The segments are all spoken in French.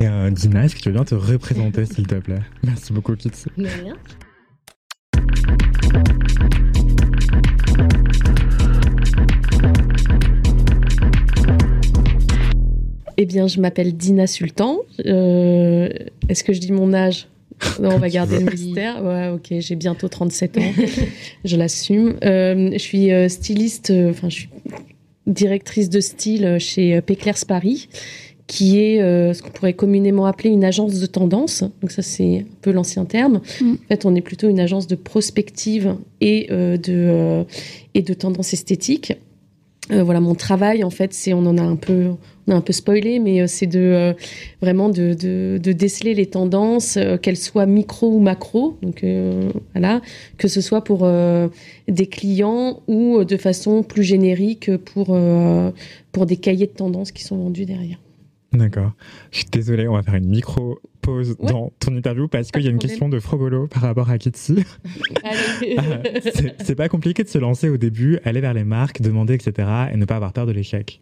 Et euh, Dina, est-ce que tu veux bien te représenter, s'il te plaît Merci beaucoup, Kitty. De rien. Eh bien, je m'appelle Dina Sultan. Euh, Est-ce que je dis mon âge Non, on va garder le mystère. Ouais, ok, j'ai bientôt 37 ans. je l'assume. Euh, je suis euh, styliste, euh, enfin, je suis directrice de style chez Péclairs Paris, qui est euh, ce qu'on pourrait communément appeler une agence de tendance. Donc, ça, c'est un peu l'ancien terme. Mm. En fait, on est plutôt une agence de prospective et, euh, de, euh, et de tendance esthétique. Voilà, mon travail, en fait, c'est, on en a un peu, on a un peu spoilé, mais c'est de vraiment de, de, de déceler les tendances, qu'elles soient micro ou macro. Donc voilà, que ce soit pour des clients ou de façon plus générique pour pour des cahiers de tendances qui sont vendus derrière. D'accord. Je suis désolé, on va faire une micro-pause Ouais. dans ton interview parce qu'il y a une problème. question de Frogolo par rapport à Kitty. C'est- c'est pas compliqué de se lancer au début, aller vers les marques, demander, etc. et ne pas avoir peur de l'échec.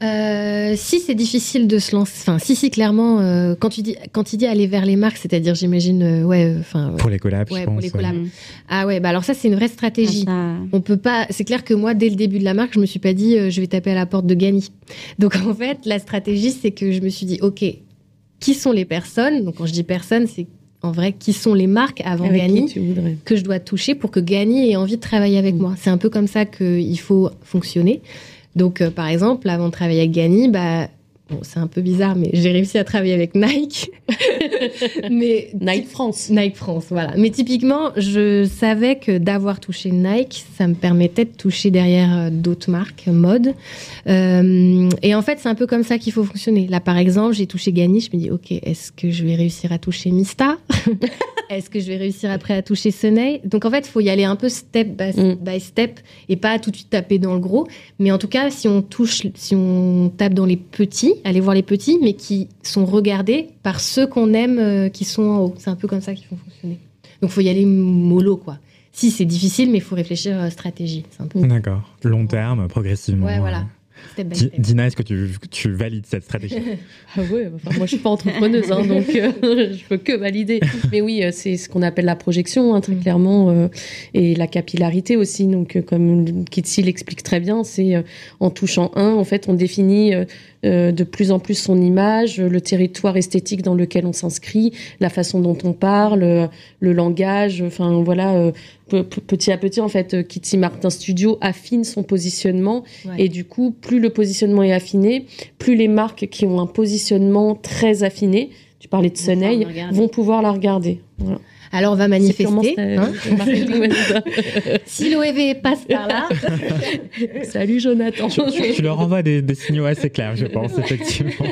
Euh, si c'est difficile de se lancer, enfin si si clairement euh, quand tu dis quand tu dis aller vers les marques, c'est-à-dire j'imagine euh, ouais euh, enfin Pour les collabs, Ouais, je pour pense. les collabs. ah ouais bah alors ça c'est une vraie stratégie. Ah, On peut pas. C'est clair que moi, dès le début de la marque, je me suis pas dit euh, je vais taper à la porte de Gani. Donc en fait, la stratégie, c'est que je me suis dit ok, qui sont les personnes? Donc quand je dis personnes, c'est en vrai qui sont les marques avant Avec voudrais. que je dois toucher pour que Gani ait envie de travailler avec Mm. moi. C'est un peu comme ça qu'il faut fonctionner. Donc, euh, par exemple, avant de travailler avec Gani, bah, bon, c'est un peu bizarre, mais j'ai réussi à travailler avec Nike. mais Nike France. Nike France, voilà. Mais typiquement, je savais que d'avoir touché Nike, ça me permettait de toucher derrière euh, d'autres marques mode. Euh, et en fait, c'est un peu comme ça qu'il faut fonctionner. Là, par exemple, j'ai touché Gani, je me dis, ok, est-ce que je vais réussir à toucher Mista? Est-ce que je vais réussir après à toucher Sunay Donc en fait, il faut y aller un peu step by, Mm. by step et pas tout de suite taper dans le gros. Mais en tout cas, si on touche, si on tape dans les petits, aller voir les petits, mais qui sont regardés par ceux qu'on aime euh, qui sont en haut. C'est un peu comme ça qu'il faut fonctionner. Donc faut y aller mollo, quoi. Si c'est difficile, mais il faut réfléchir à stratégie. Un peu. D'accord. Long terme, progressivement. Ouais, voilà. Step by Di- step. Dina, est-ce que tu, tu valides cette stratégie Ah ouais, enfin, moi je suis pas entrepreneuse, hein, donc euh, je peux que valider. Mais oui, euh, c'est ce qu'on appelle la projection, hein, très Mm. clairement, euh, et la capillarité aussi. Donc, euh, comme Kitsi l'explique très bien, c'est euh, en touchant un, en fait, on définit de plus en plus son image, euh, le territoire esthétique dans lequel on s'inscrit, la façon dont on parle, euh, le langage. Enfin voilà, euh, pe- pe- petit à petit, en fait, euh, Kitty Martin Studio affine son positionnement, Ouais. et du coup, plus le positionnement est affiné, plus les marques qui ont un positionnement très affiné, tu parlais de regarder. vont pouvoir la regarder. Voilà. Alors on va manifester. hein. si l'OEV passe par là, Salut Jonathan. tu, tu leur envoies des, des signaux assez clairs, je pense, effectivement.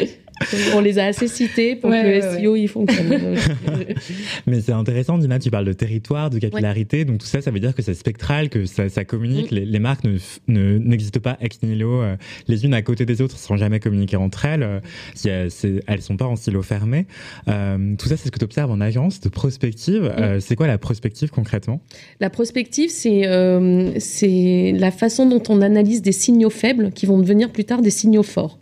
On les a assez cités pour Ouais, que le ouais, SEO il fonctionne. Mais c'est intéressant, Dina, tu parles de territoire, de capillarité, donc tout ça, ça veut dire que c'est spectral, que ça, ça communique. Mm. Les, les marques ne f- ne- n'existent pas ex nihilo, euh, les unes à côté des autres, sans jamais communiquer entre elles. euh, si elles, elles sont pas en silo fermé. Euh, tout ça, c'est ce que tu observes en agence de prospective. Mm. C'est quoi la prospective concrètement? La prospective, c'est euh, c'est la façon dont on analyse des signaux faibles qui vont devenir plus tard des signaux forts.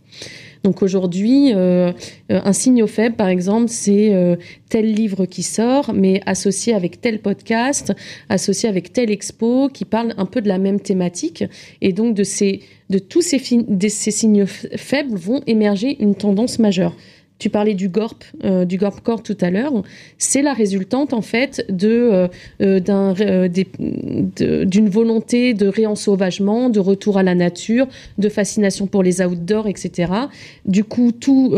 Donc aujourd'hui, euh, euh, un signe faible, par exemple, c'est euh, tel livre qui sort, mais associé avec tel podcast, associé avec telle expo, qui parle un peu de la même thématique. Et donc de, ces, de tous ces, signes faibles vont émerger une tendance majeure. Tu parlais du GORP, euh, du GORP Core tout à l'heure. C'est la résultante en fait euh, euh, euh, de- d'une volonté de réensauvagement, de retour à la nature, de fascination pour les outdoors, etc. Du coup, tout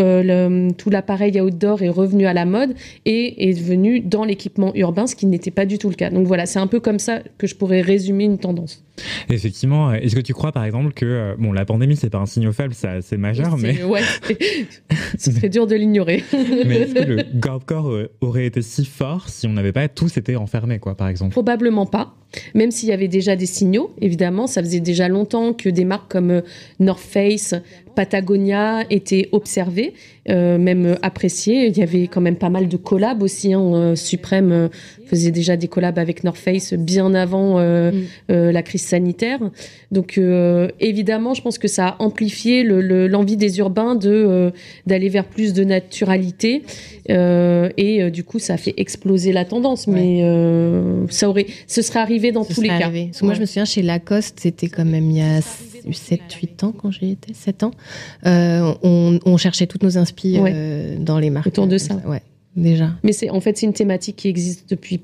l'appareil outdoor est revenu à la mode et est devenu dans l'équipement urbain, ce qui n'était pas du tout le cas. Donc voilà, c'est un peu comme ça que je pourrais résumer une tendance. Effectivement, est-ce que tu crois par exemple que bon la pandémie c'est pas un signe faible, c'est majeur, mais ouais, ce serait dur de l'ignorer. mais est-ce que le corps aurait été si fort si on n'avait pas tous été enfermés quoi par exemple? Probablement pas. Même s'il y avait déjà des signaux, évidemment, ça faisait déjà longtemps que des marques comme North Face, Patagonia étaient observées, euh, même appréciées. Il y avait quand même pas mal de collabs aussi. Hein. Euh, Suprême faisait déjà des collabs avec North Face bien avant mm. la crise sanitaire. Donc évidemment, je pense que ça a amplifié l'envie des urbains de d'aller vers plus de naturalité et du coup, ça a fait exploser la tendance. Mais ça aurait, ce serait arrivé dans tous les cas. Moi, je me souviens, chez Lacoste, c'était quand même il y a 7-8 ans quand j'y étais, 7 ans. Euh, on, cherchait toutes nos inspirations euh, dans les marques. Autour de ça. Ouais, déjà. Mais c'est en fait, c'est une thématique qui existe depuis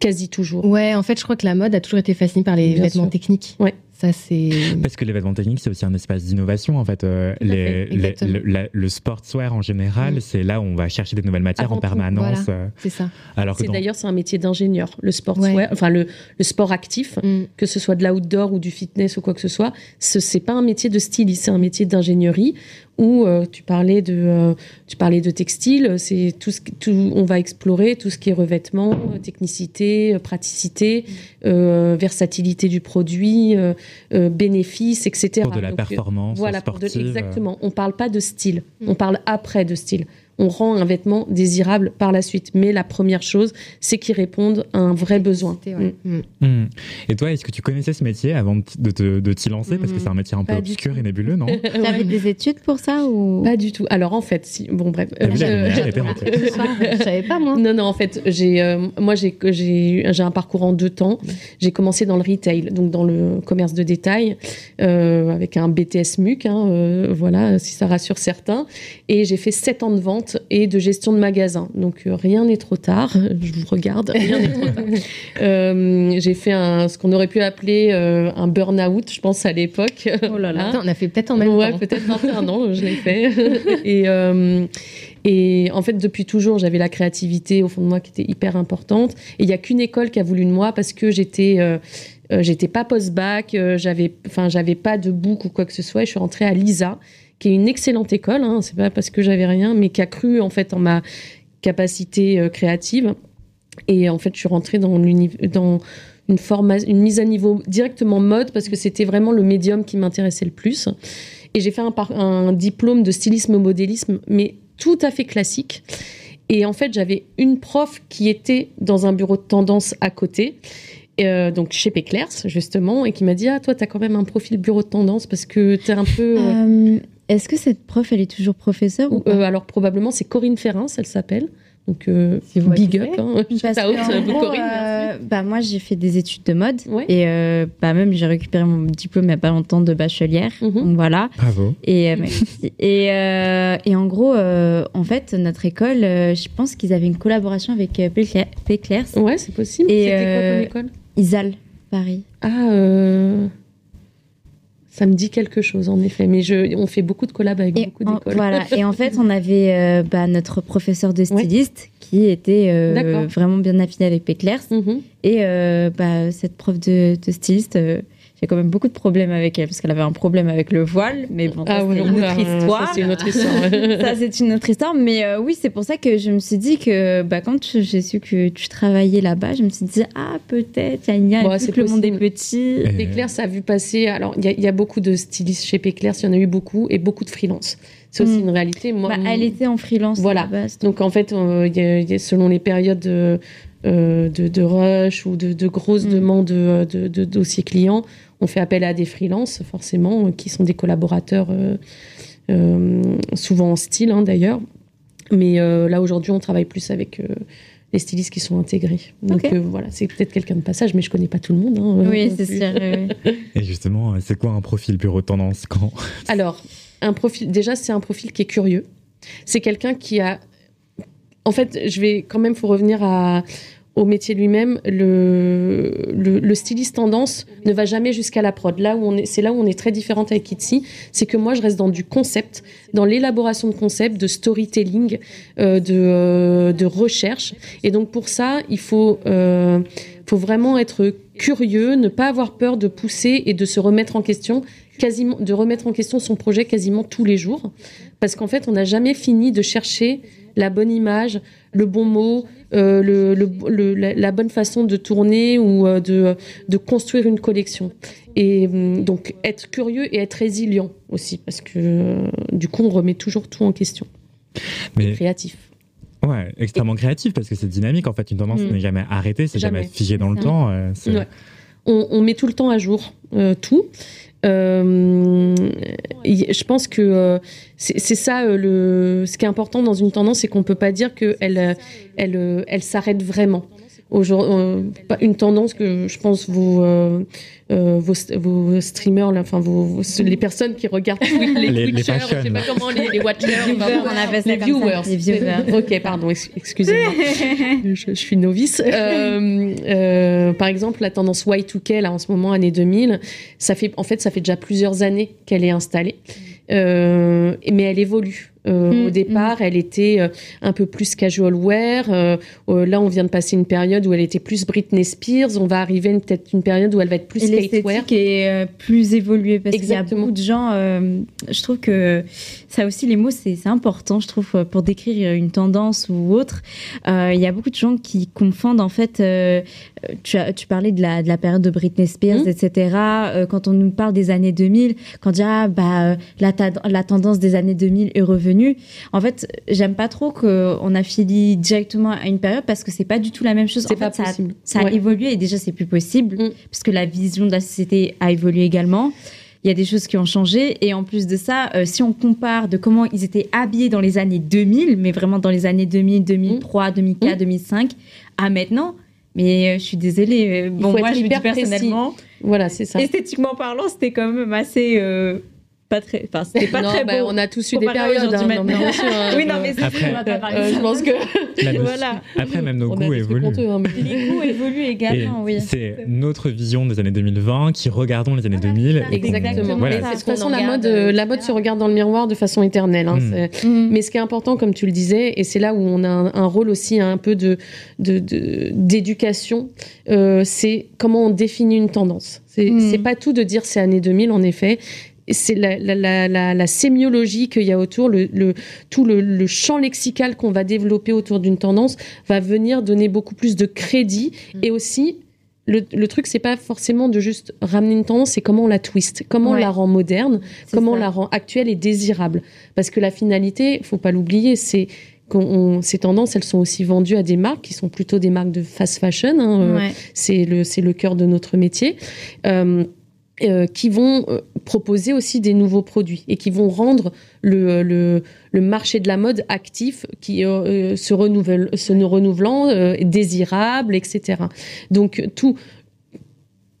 quasi toujours. Ouais, en fait, je crois que la mode a toujours été fascinée par les vêtements techniques. Ouais. Ça, c'est... Parce que les vêtements techniques, c'est aussi un espace d'innovation. En fait, euh, les, le, le, sportswear en général, c'est là où on va chercher des nouvelles matières en permanence. Euh. c'est ça. Alors c'est d'ailleurs c'est un métier d'ingénieur. Le sportswear, enfin le, le, sport actif, mm. que ce soit de l'outdoor ou du fitness ou quoi que ce soit, ce c'est pas un métier de styliste, c'est un métier d'ingénierie où euh, tu parlais de euh, tu parlais de textile, c'est tout ce tout on va explorer tout ce qui est revêtement, euh, technicité, praticité, versatilité du produit, bénéfices, etc. Pour de la performance voilà, sportive. exactement. On parle pas de style, on parle après de style on rend un vêtement désirable par la suite. Mais la première chose, c'est qu'ils répondent à un vrai besoin. Mm. Mm. Mm. Et toi, est-ce que tu connaissais ce métier avant de t'y lancer? Parce que c'est un métier un peu obscur et nébuleux, non? Tu avais des études pour ça ou? Pas du tout. Alors en fait, si... bon bref. Euh, je... savais pas moi. Non, non, en fait, j'ai, euh, moi j'ai, j'ai, j'ai un parcours en deux temps. J'ai commencé dans le retail, donc dans le commerce de détail, euh, avec un BTS MUC, hein, voilà, si ça rassure certains. Et j'ai fait sept ans de vente et de gestion de magasin. Donc euh, rien n'est trop tard. Je vous regarde, rien n'est trop tard. Euh, j'ai fait un, ce qu'on aurait pu appeler euh, un burn-out, je pense à l'époque. Oh là là. on a fait peut-être en même ouais, temps. peut-être 21 ans, je l'ai fait. et et en fait, depuis toujours, j'avais la créativité au fond de moi qui était hyper importante. Et il n'y a qu'une école qui a voulu de moi parce que j'étais j'étais pas post-bac, j'avais, enfin, j'avais pas de bouc ou quoi que ce soit. Et je suis rentrée à l'ISA, qui est une excellente école, hein, c'est pas parce que j'avais rien, mais qui a cru en fait en ma capacité euh, créative. Et en fait, je suis rentrée dans, une, mise à niveau directement mode parce que c'était vraiment le médium qui m'intéressait le plus. Et j'ai fait un, diplôme de stylisme modélisme, mais tout à fait classique. Et en fait, j'avais une prof qui était dans un bureau de tendance à côté. Euh, donc chez Péclers justement et qui m'a dit ah toi tu as quand même un profil bureau de tendance parce que tu es un peu euh, est-ce que cette prof, elle est toujours professeure ou, euh, Alors probablement, c'est Corinne Ferrin, elle s'appelle. Donc euh, big up, hein. Parce Corinne. Euh, bah moi j'ai fait des études de mode et bah même j'ai récupéré mon diplôme il n'y a pas longtemps de bachelière. Mhm. Donc voilà. Bravo. Et et, et en gros en fait notre école, je pense qu'ils avaient une collaboration avec Péclers. Ouais c'est possible. C'était quoi comme école? Isal Paris. Ah. Ça me dit quelque chose, en effet. Mais je, on fait beaucoup de collabs avec beaucoup d'écoles. Voilà. Et en fait, on avait euh, bah, notre professeur de styliste qui était euh, vraiment bien affiné avec Péclers. Mhm. Et euh, bah, cette prof de, de styliste j'ai quand même beaucoup de problèmes avec elle parce qu'elle avait un problème avec le voile, mais bon, ah, c'est une, autre histoire. Ça, c'est une autre histoire. ça, c'est une autre histoire. Mais euh, oui, c'est pour ça que je me suis dit que bah, quand j'ai su que tu travaillais là-bas, je me suis dit, ah, peut-être, il y a bon, le monde est petit. Péclair, ça a vu passer. Alors, il y, y, a beaucoup de stylistes chez Péclair, il y en a eu beaucoup, et beaucoup de freelance. C'est aussi mm. une réalité. Moi, bah, elle était en freelance. Voilà. donc. en fait, euh, y a, selon les périodes. Euh, de, de, rush ou de, de grosses mm. demandes de, de, dossiers clients, on fait appel à des freelances, forcément, qui sont des collaborateurs, euh, euh, souvent en style hein, d'ailleurs. Mais euh, là, aujourd'hui, on travaille plus avec les stylistes qui sont intégrés. Donc voilà, c'est peut-être quelqu'un de passage, mais je connais pas tout le monde. Hein, oui, c'est sûr. Et justement, c'est quoi un profil bureau tendance quand Alors, un profil, déjà, c'est un profil qui est curieux. C'est quelqu'un qui a. En fait, je vais quand même, faut revenir à, au métier lui-même, le, le, styliste tendance ne va jamais jusqu'à la prod. Là où on est, c'est là où on est très différente avec Itsy, c'est que moi je reste dans du concept, dans l'élaboration de concept, de storytelling, euh, de, euh, de recherche. Et donc pour ça, il faut, euh, faut vraiment être curieux, ne pas avoir peur de pousser et de se remettre en question, quasiment, de remettre en question son projet quasiment tous les jours. Parce qu'en fait, on n'a jamais fini de chercher la bonne image, le bon mot, euh, le, la, bonne façon de tourner ou euh, de, de, construire une collection. Et hum, donc être curieux et être résilient aussi, parce que euh, du coup, on remet toujours tout en question. Mais créatif. Ouais, extrêmement créatif parce que c'est dynamique. En fait, une tendance mm. n'est jamais arrêtée, c'est jamais. figé dans le temps. On, met tout le temps à jour tout. Euh, je pense que euh, c'est ça euh, le, ce qui est important dans une tendance, c'est qu'on peut pas dire qu'elle elle, elle, elle s'arrête vraiment. Une tendance que je pense vous euh, vos, vos, streamers, là, enfin vos, les personnes qui regardent les, les, les sais pas comment, les, les watchers, les, viewers. les viewers. ok, pardon, excusez-moi, je, je, suis novice. Euh, euh, par exemple, la tendance Y2K là en ce moment, année 2000, ça fait, en fait, ça fait déjà plusieurs années qu'elle est installée, euh, mais elle évolue. Euh, au mm, départ, mm. elle était euh, un peu plus casual wear. Euh, là, on vient de passer une période où elle était plus Britney Spears. On va arriver peut-être une période où elle va être plus skatewear. qui est plus évoluée parce qu'il y a beaucoup de gens. je trouve que ça aussi, les mots, c'est important. Je trouve pour décrire une tendance ou autre. Il y a beaucoup de gens qui confondent en fait. Tu, as, tu, parlais de la, de la, période de Britney Spears, mm. etc. quand on nous parle des années 2000, quand on dit ah, bah la, la tendance des années 2000 est revenue en fait, j'aime pas trop qu'on affilie directement à une période parce que c'est pas du tout la même chose. C'est pas possible. Ça, a évolué et déjà c'est plus possible mm. parce que la vision de la société a évolué également. Il y a des choses qui ont changé et en plus de ça, euh, si on compare de comment ils étaient habillés dans les années 2000, mais vraiment dans les années 2000, 2003, 2004, 2005, à maintenant, mais euh, je suis désolée. Euh, bon, moi, je me dis personnellement. Voilà, c'est ça. Esthétiquement parlant, c'était quand même assez pas très. Enfin, c'était pas très bah, beau. On a tous eu des périodes. Hein, non, hein. oui, non, mais après, euh, je pense que. voilà. Après, même nos goûts évoluent. Hein, Les goûts évoluent également, oui. C'est notre vision des années 2020 qui regardons les années 2000. Exactement. Voilà. De toute façon, la mode, euh, la mode se regarde dans le miroir de façon éternelle. Hein, mm. Mm. Mais ce qui est important, comme tu le disais, et c'est là où on a un, rôle aussi un peu de d'éducation, euh, c'est comment on définit une tendance. C'est mm. pas tout de dire c'est année 2000, en effet c'est la, la, la, la, sémiologie qu'il y a autour, le, le tout le, le, champ lexical qu'on va développer autour d'une tendance va venir donner beaucoup plus de crédit mm. et aussi le, le truc c'est pas forcément de juste ramener une tendance, c'est comment on la twist, comment on la rend moderne, comment on la rend actuelle et désirable. Parce que la finalité, faut pas l'oublier, c'est qu'on ces tendances, elles sont aussi vendues à des marques qui sont plutôt des marques de fast fashion. Hein, euh, c'est le c'est le cœur de notre métier. Euh, euh, qui vont euh, proposer aussi des nouveaux produits et qui vont rendre le, le, le marché de la mode actif, qui euh, se, renouvelle, se renouvelant, désirable, etc. Donc tout,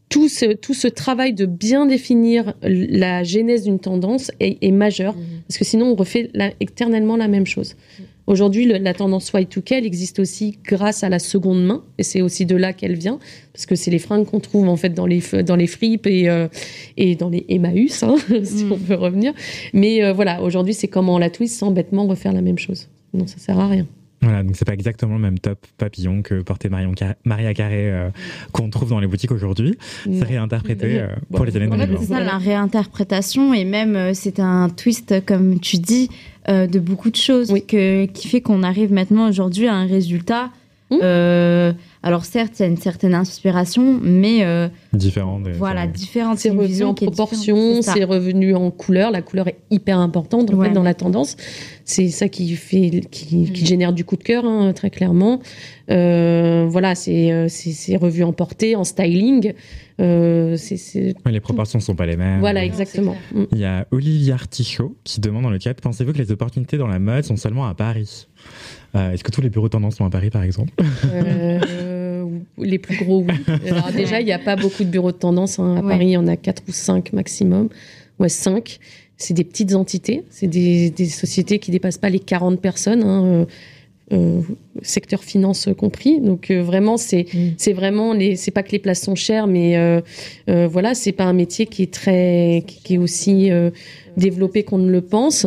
tout ce, tout ce travail de bien définir la genèse d'une tendance est, est majeur, mmh. parce que sinon on refait éternellement la même chose. Mmh. Aujourd'hui, la tendance Y2K, elle existe aussi grâce à la seconde main, et c'est aussi de là qu'elle vient, parce que c'est les fringues qu'on trouve en fait dans les dans les fripes et euh, et dans les Emmaüs, hein, si mm. on peut revenir. Mais euh, voilà, aujourd'hui, c'est comment on la twist sans bêtement refaire la même chose. Non, ça sert à rien. Voilà, donc c'est pas exactement le même top papillon que portait Marion Maria Carré euh, qu'on trouve dans les boutiques aujourd'hui. C'est réinterprété pour les années 2020. C'est ça, la réinterprétation et même c'est un twist, comme tu dis, euh, de beaucoup de choses que, qui fait qu'on arrive maintenant aujourd'hui à un résultat. Mmh. Euh, alors certes, il y a une certaine inspiration, mais euh, différent. Voilà, différente. C'est revenu en proportion, c'est revenu en couleur. La couleur est hyper importante en fait, dans la tendance. C'est ça qui fait, qui, mmh. génère du coup de cœur, hein, très clairement. voilà, c'est c'est revu en portée, en styling. Euh, les proportions ne sont pas les mêmes. Voilà, exactement. Mm. Il y a Olivier Artichaut qui demande dans le chat Pensez-vous que les opportunités dans la mode sont seulement à Paris? Euh, Est-ce que tous les bureaux tendance sont à Paris, par exemple? Euh, Les plus gros, oui. Alors, déjà, il n'y a pas beaucoup de bureaux de tendance. Hein. À Paris, il y en a 4 ou 5 maximum. Ouais, 5. C'est des petites entités. C'est des, sociétés qui ne dépassent pas les 40 personnes. Hein. Euh, secteur finance compris. Donc euh, vraiment, c'est mm. c'est vraiment les, c'est pas que les places sont chères, mais euh, voilà, c'est pas un métier qui est très, qui est aussi développé qu'on ne le pense.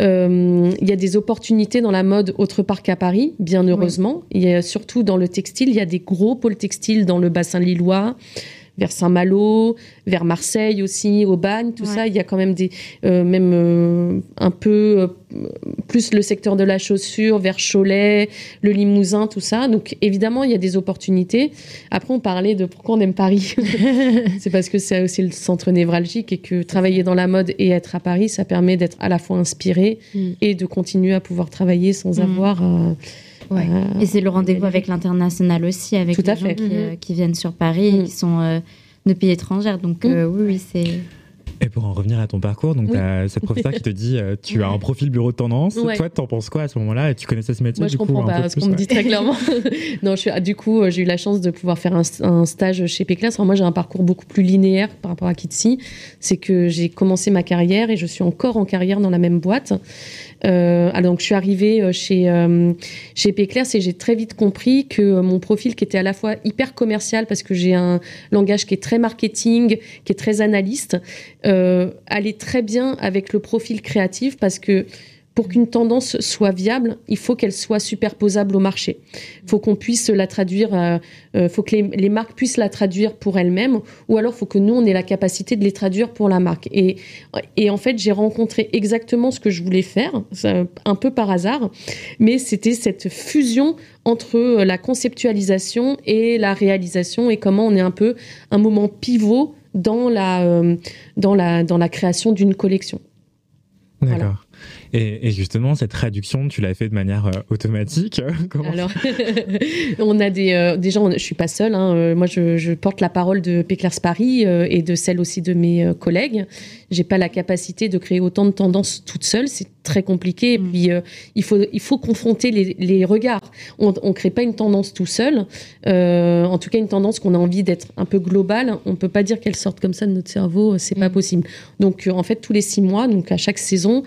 Euh, il y a des opportunités dans la mode autre part qu'à Paris, bien heureusement. Il y a, surtout dans le textile, il y a des gros pôles textiles dans le bassin lillois vers Saint-Malo, vers Marseille aussi, au Bagne, tout ça. Il y a quand même des, euh, même euh, un peu euh, plus le secteur de la chaussure, vers Cholet, le Limousin, tout ça. Donc évidemment, il y a des opportunités. Après, on parlait de pourquoi on aime Paris. c'est parce que c'est aussi le centre névralgique et que travailler dans la mode et être à Paris, ça permet d'être à la fois inspiré mm. et de continuer à pouvoir travailler sans mm. avoir euh, et c'est le rendez-vous avec l'international aussi, avec les gens euh, qui, viennent sur Paris et mm. qui sont euh, de pays étrangers. Donc mm. oui, oui, c'est... Et pour en revenir à ton parcours, donc cette professeure qui te dit tu as un profil bureau de tendance. Toi, Toi, t'en penses quoi à ce moment-là Et tu connaissais ce métier Moi, je comprends pas ce qu'on me dit très clairement. non, je suis, du coup, j'ai eu la chance de pouvoir faire un, stage chez Péclas. moi, j'ai un parcours beaucoup plus linéaire par rapport à Kitsi. C'est que j'ai commencé ma carrière et je suis encore en carrière dans la même boîte. Euh, alors donc je suis arrivée euh, chez euh, chez Péclair et j'ai très vite compris que mon profil qui était à la fois hyper commercial parce que j'ai un langage qui est très marketing, qui est très analyste, allait très bien avec le profil créatif parce que pour qu'une tendance soit viable, il faut qu'elle soit superposable au marché. Il faut qu'on puisse la traduire, euh, euh, faut que les, marques puissent la traduire pour elles-mêmes, ou alors faut que nous, on ait la capacité de les traduire pour la marque. Et, et en fait, j'ai rencontré exactement ce que je voulais faire, un peu par hasard, mais c'était cette fusion entre la conceptualisation et la réalisation, et comment on est un peu un moment pivot dans la, euh, dans la, dans la création d'une collection. D'accord. Et, justement, cette traduction, tu l'as fait de manière euh, automatique Alors, on a des, euh, déjà, je suis pas seule. Hein, euh, moi, je, porte la parole de Péclers Paris et de celle aussi de mes collègues. J'ai pas la capacité de créer autant de tendances toute seule. C'est très compliqué. Et mm. puis, il faut, il faut confronter les, regards. On, ne crée pas une tendance tout seul. en tout cas, une tendance qu'on a envie d'être un peu globale. On peut pas dire qu'elle sorte comme ça de notre cerveau. C'est pas mm. possible. Donc, en fait, tous les six mois, donc à chaque saison,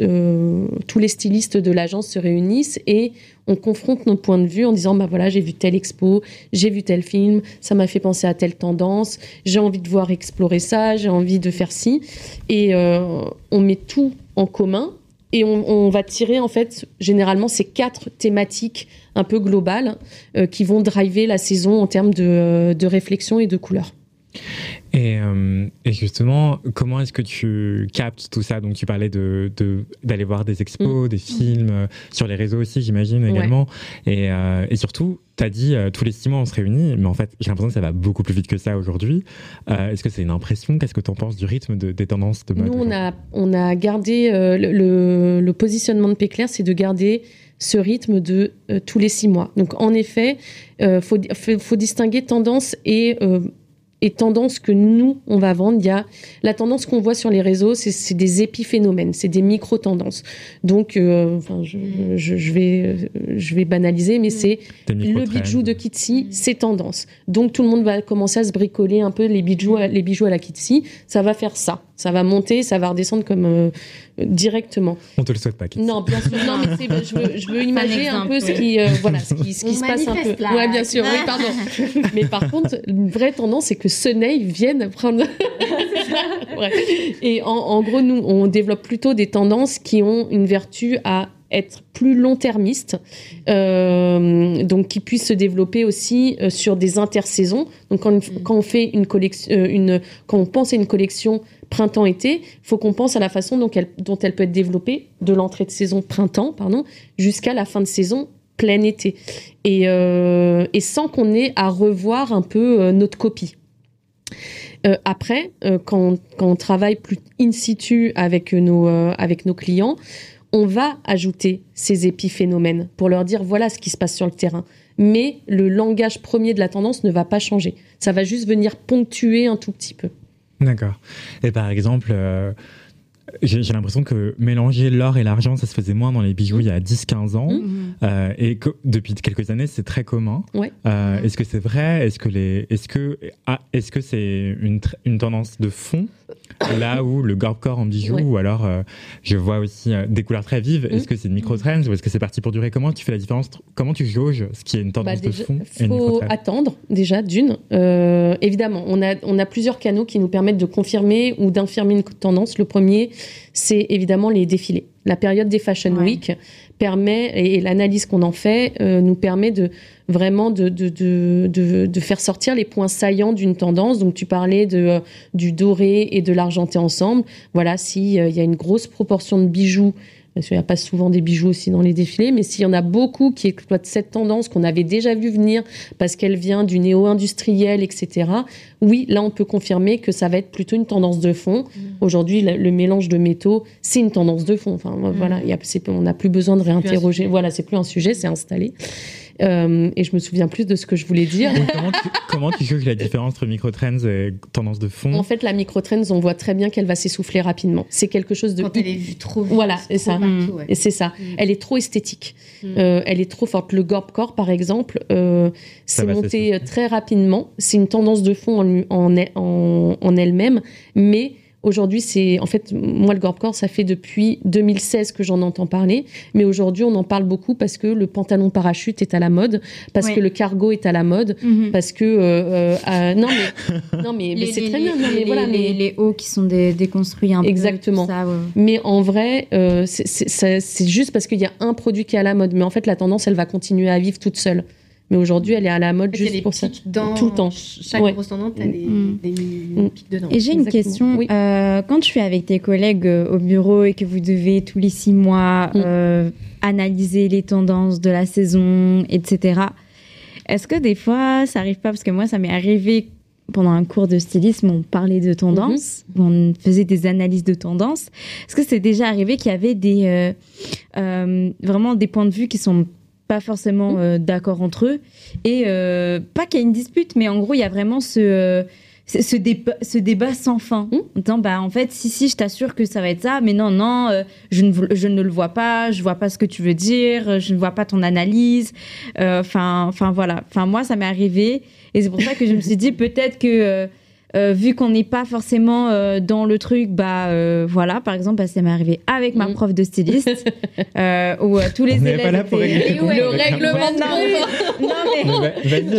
euh, tous les stylistes de l'agence se réunissent et on confronte nos points de vue en disant bah voilà j'ai vu telle expo, j'ai vu tel film, ça m'a fait penser à telle tendance, j'ai envie de voir explorer ça, j'ai envie de faire ci et euh, on met tout en commun et on, va tirer en fait généralement ces quatre thématiques un peu globales euh, qui vont driver la saison en termes de, de réflexion et de couleurs. Euh, et, justement, comment est-ce que tu captes tout ça? Donc, tu parlais de, d'aller voir des expos, mm. des films, euh, sur les réseaux aussi, j'imagine également. Et, euh, et, surtout, tu as dit tous les six mois on se réunit, mais en fait, j'ai l'impression que ça va beaucoup plus vite que ça aujourd'hui. est-ce que c'est une impression? Qu'est-ce que tu en penses du rythme des tendances de mode Nous, on a, on a gardé le, le, positionnement de Péclair, c'est de garder ce rythme de tous les six mois. Donc, en effet, il faut, faut, distinguer tendance et et tendance que nous, on va vendre. Il y a la tendance qu'on voit sur les réseaux, c'est des épiphénomènes, c'est des micro-tendances. Donc, euh, enfin, je, je, vais, je vais banaliser, mais c'est le bijou de Kitsy, c'est tendance. Donc, tout le monde va commencer à se bricoler un peu les bijoux, les bijoux à la Kitsy. Ça va faire ça. Ça va monter, ça va redescendre comme euh, directement. On te le souhaite pas. Non, bien sûr. Non, mais je veux, je veux imaginer un, peu ce qui, euh, voilà, ce qui, ce qui se passe un peu. Oui, Ouais, bien sûr. Oui, pardon. mais par contre, une vraie tendance, c'est que Sunny vienne prendre. Et en, en gros, nous, on développe plutôt des tendances qui ont une vertu à être plus long-termiste, euh, donc qui puisse se développer aussi euh, sur des intersaisons. Donc quand, mm. quand on fait une collection, euh, une, quand on pense à une collection printemps-été, il faut qu'on pense à la façon dont elle, dont elle peut être développée de l'entrée de saison printemps, pardon, jusqu'à la fin de saison plein été, et, et sans qu'on ait à revoir un peu notre copie. après, quand, quand, on travaille plus in situ avec nos, avec nos clients, on va ajouter ces épiphénomènes pour leur dire voilà ce qui se passe sur le terrain. Mais le langage premier de la tendance ne va pas changer. Ça va juste venir ponctuer un tout petit peu. D'accord. Et par exemple, euh, j'ai l'impression que mélanger l'or et l'argent, ça se faisait moins dans les bijoux il y a 10-15 ans. Mmh. Euh, et que depuis quelques années, c'est très commun. Euh, est-ce que c'est vrai? Est-ce que les, est-ce que, ah, est-ce que c'est une, une tendance de fond là où le corps en bijoux ou alors euh, je vois aussi des couleurs très vives. Est-ce mmh. que c'est une micro-trend ou est-ce que c'est parti pour durer? Comment tu fais la différence Comment tu jauges ce qui est une tendance bah, de fond Il faut attendre déjà d'une. évidemment, on a, on a plusieurs canaux qui nous permettent de confirmer ou d'infirmer une tendance. Le premier, c'est évidemment les défilés. La période des Fashion Week permet, et, l'analyse qu'on en fait, euh, nous permet de vraiment de, de, de, de, faire sortir les points saillants d'une tendance. Donc tu parlais de, euh, du doré et de l'argenté ensemble. Voilà, s'il euh, il y a une grosse proportion de bijoux parce qu'il n'y a pas souvent des bijoux aussi dans les défilés, mais s'il y en a beaucoup qui exploitent cette tendance qu'on avait déjà vu venir parce qu'elle vient du néo-industriel, etc., oui, là, on peut confirmer que ça va être plutôt une tendance de fond. Mm. Aujourd'hui, le, mélange de métaux, c'est une tendance de fond. Enfin, mm. voilà, y a, on n'a plus besoin de réinterroger. Voilà, c'est plus un sujet, c'est installé. Euh, et je me souviens plus de ce que je voulais dire. comment, tu, sais que la différence entre microtrends et tendance de fond En fait, la microtrends, on voit très bien qu'elle va s'essouffler rapidement. C'est quelque chose de. Quand elle est vue trop vite, Voilà, c'est ça. Et c'est ça. Mm. Elle est trop esthétique. Mm. Euh, elle est trop forte. Le Gorpcore, par exemple, euh, c'est monté très rapidement. C'est une tendance de fond en, en, en elle-même, mais Aujourd'hui, c'est en fait moi le Gorpcore, ça fait depuis 2016 que j'en entends parler, mais aujourd'hui on en parle beaucoup parce que le pantalon parachute est à la mode, parce que le cargo est à la mode, mhm. parce que euh, euh, non mais non mais, c'est très bien, non, mais les, voilà les, les, hauts qui sont déconstruits un exactement. peu. Exactement. Mais en vrai, euh, c'est juste parce qu'il y a un produit qui est à la mode, mais en fait la tendance elle va continuer à vivre toute seule. Mais aujourd'hui, elle est à la mode juste pour ça. Dans tout le temps. Chaque grosse tendance, tu as des, mm. mm. pics dedans. Et j'ai une question. Euh, quand tu es avec tes collègues euh, au bureau et que vous devez tous les six mois mm. euh, analyser les tendances de la saison, etc., est-ce que des fois, ça arrive pas? Parce que moi, ça m'est arrivé pendant un cours de stylisme, on parlait de tendances, mm-hmm. on faisait des analyses de tendances. Est-ce que c'est déjà arrivé qu'il y avait des, vraiment des points de vue qui sont pas forcément euh, d'accord entre eux. Et euh, pas qu'il y ait une dispute, mais en gros, il y a vraiment ce, euh, ce, débat, ce débat sans fin. Mmh. En disant, bah, en fait, si, si, je t'assure que ça va être ça, mais non, non, je, ne, je ne le vois pas, je vois pas ce que tu veux dire, je ne vois pas ton analyse. Enfin, enfin voilà. Enfin, moi, ça m'est arrivé. Et c'est pour ça que je me suis dit, peut-être que euh, vu qu'on n'est pas forcément euh, dans le truc, bah euh, voilà, par exemple, bah, ça m'est arrivé avec ma mm. prof de styliste, où tous les élèves pas là pour étaient... le règlement de non, mais, non,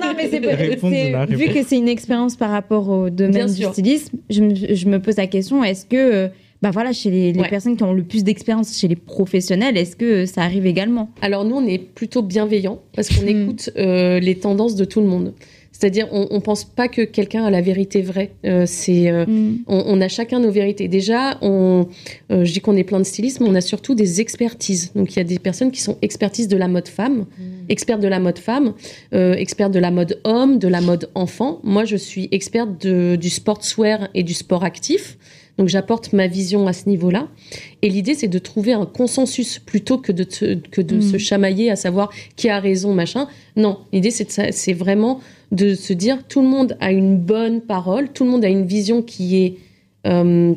non, mais c'est vu que c'est une expérience par rapport au domaine du stylisme, je me, je me, pose la question est-ce que bah voilà, chez les, personnes qui ont le plus d'expérience, chez les professionnels, est-ce que ça arrive également? Alors nous, on est plutôt bienveillants parce qu'on mm. écoute les tendances de tout le monde. C'est-à-dire, on, ne pense pas que quelqu'un a la vérité vraie. Euh, c'est, euh, mm. on, a chacun nos vérités. Déjà, on, euh, je dis qu'on est plein de stylistes, mais on a surtout des expertises. Donc, il y a des personnes qui sont expertises de la mode femme, mm. expertes de la mode femme, expertes de la mode homme, de la mode enfant. Moi, je suis experte de, du sportswear et du sport actif. Donc j'apporte ma vision à ce niveau-là. Et l'idée, c'est de trouver un consensus plutôt que de, que de se mm. chamailler à savoir qui a raison, machin. Non, l'idée, c'est vraiment de se dire tout le monde a une bonne parole, tout le monde a une vision qui est euh,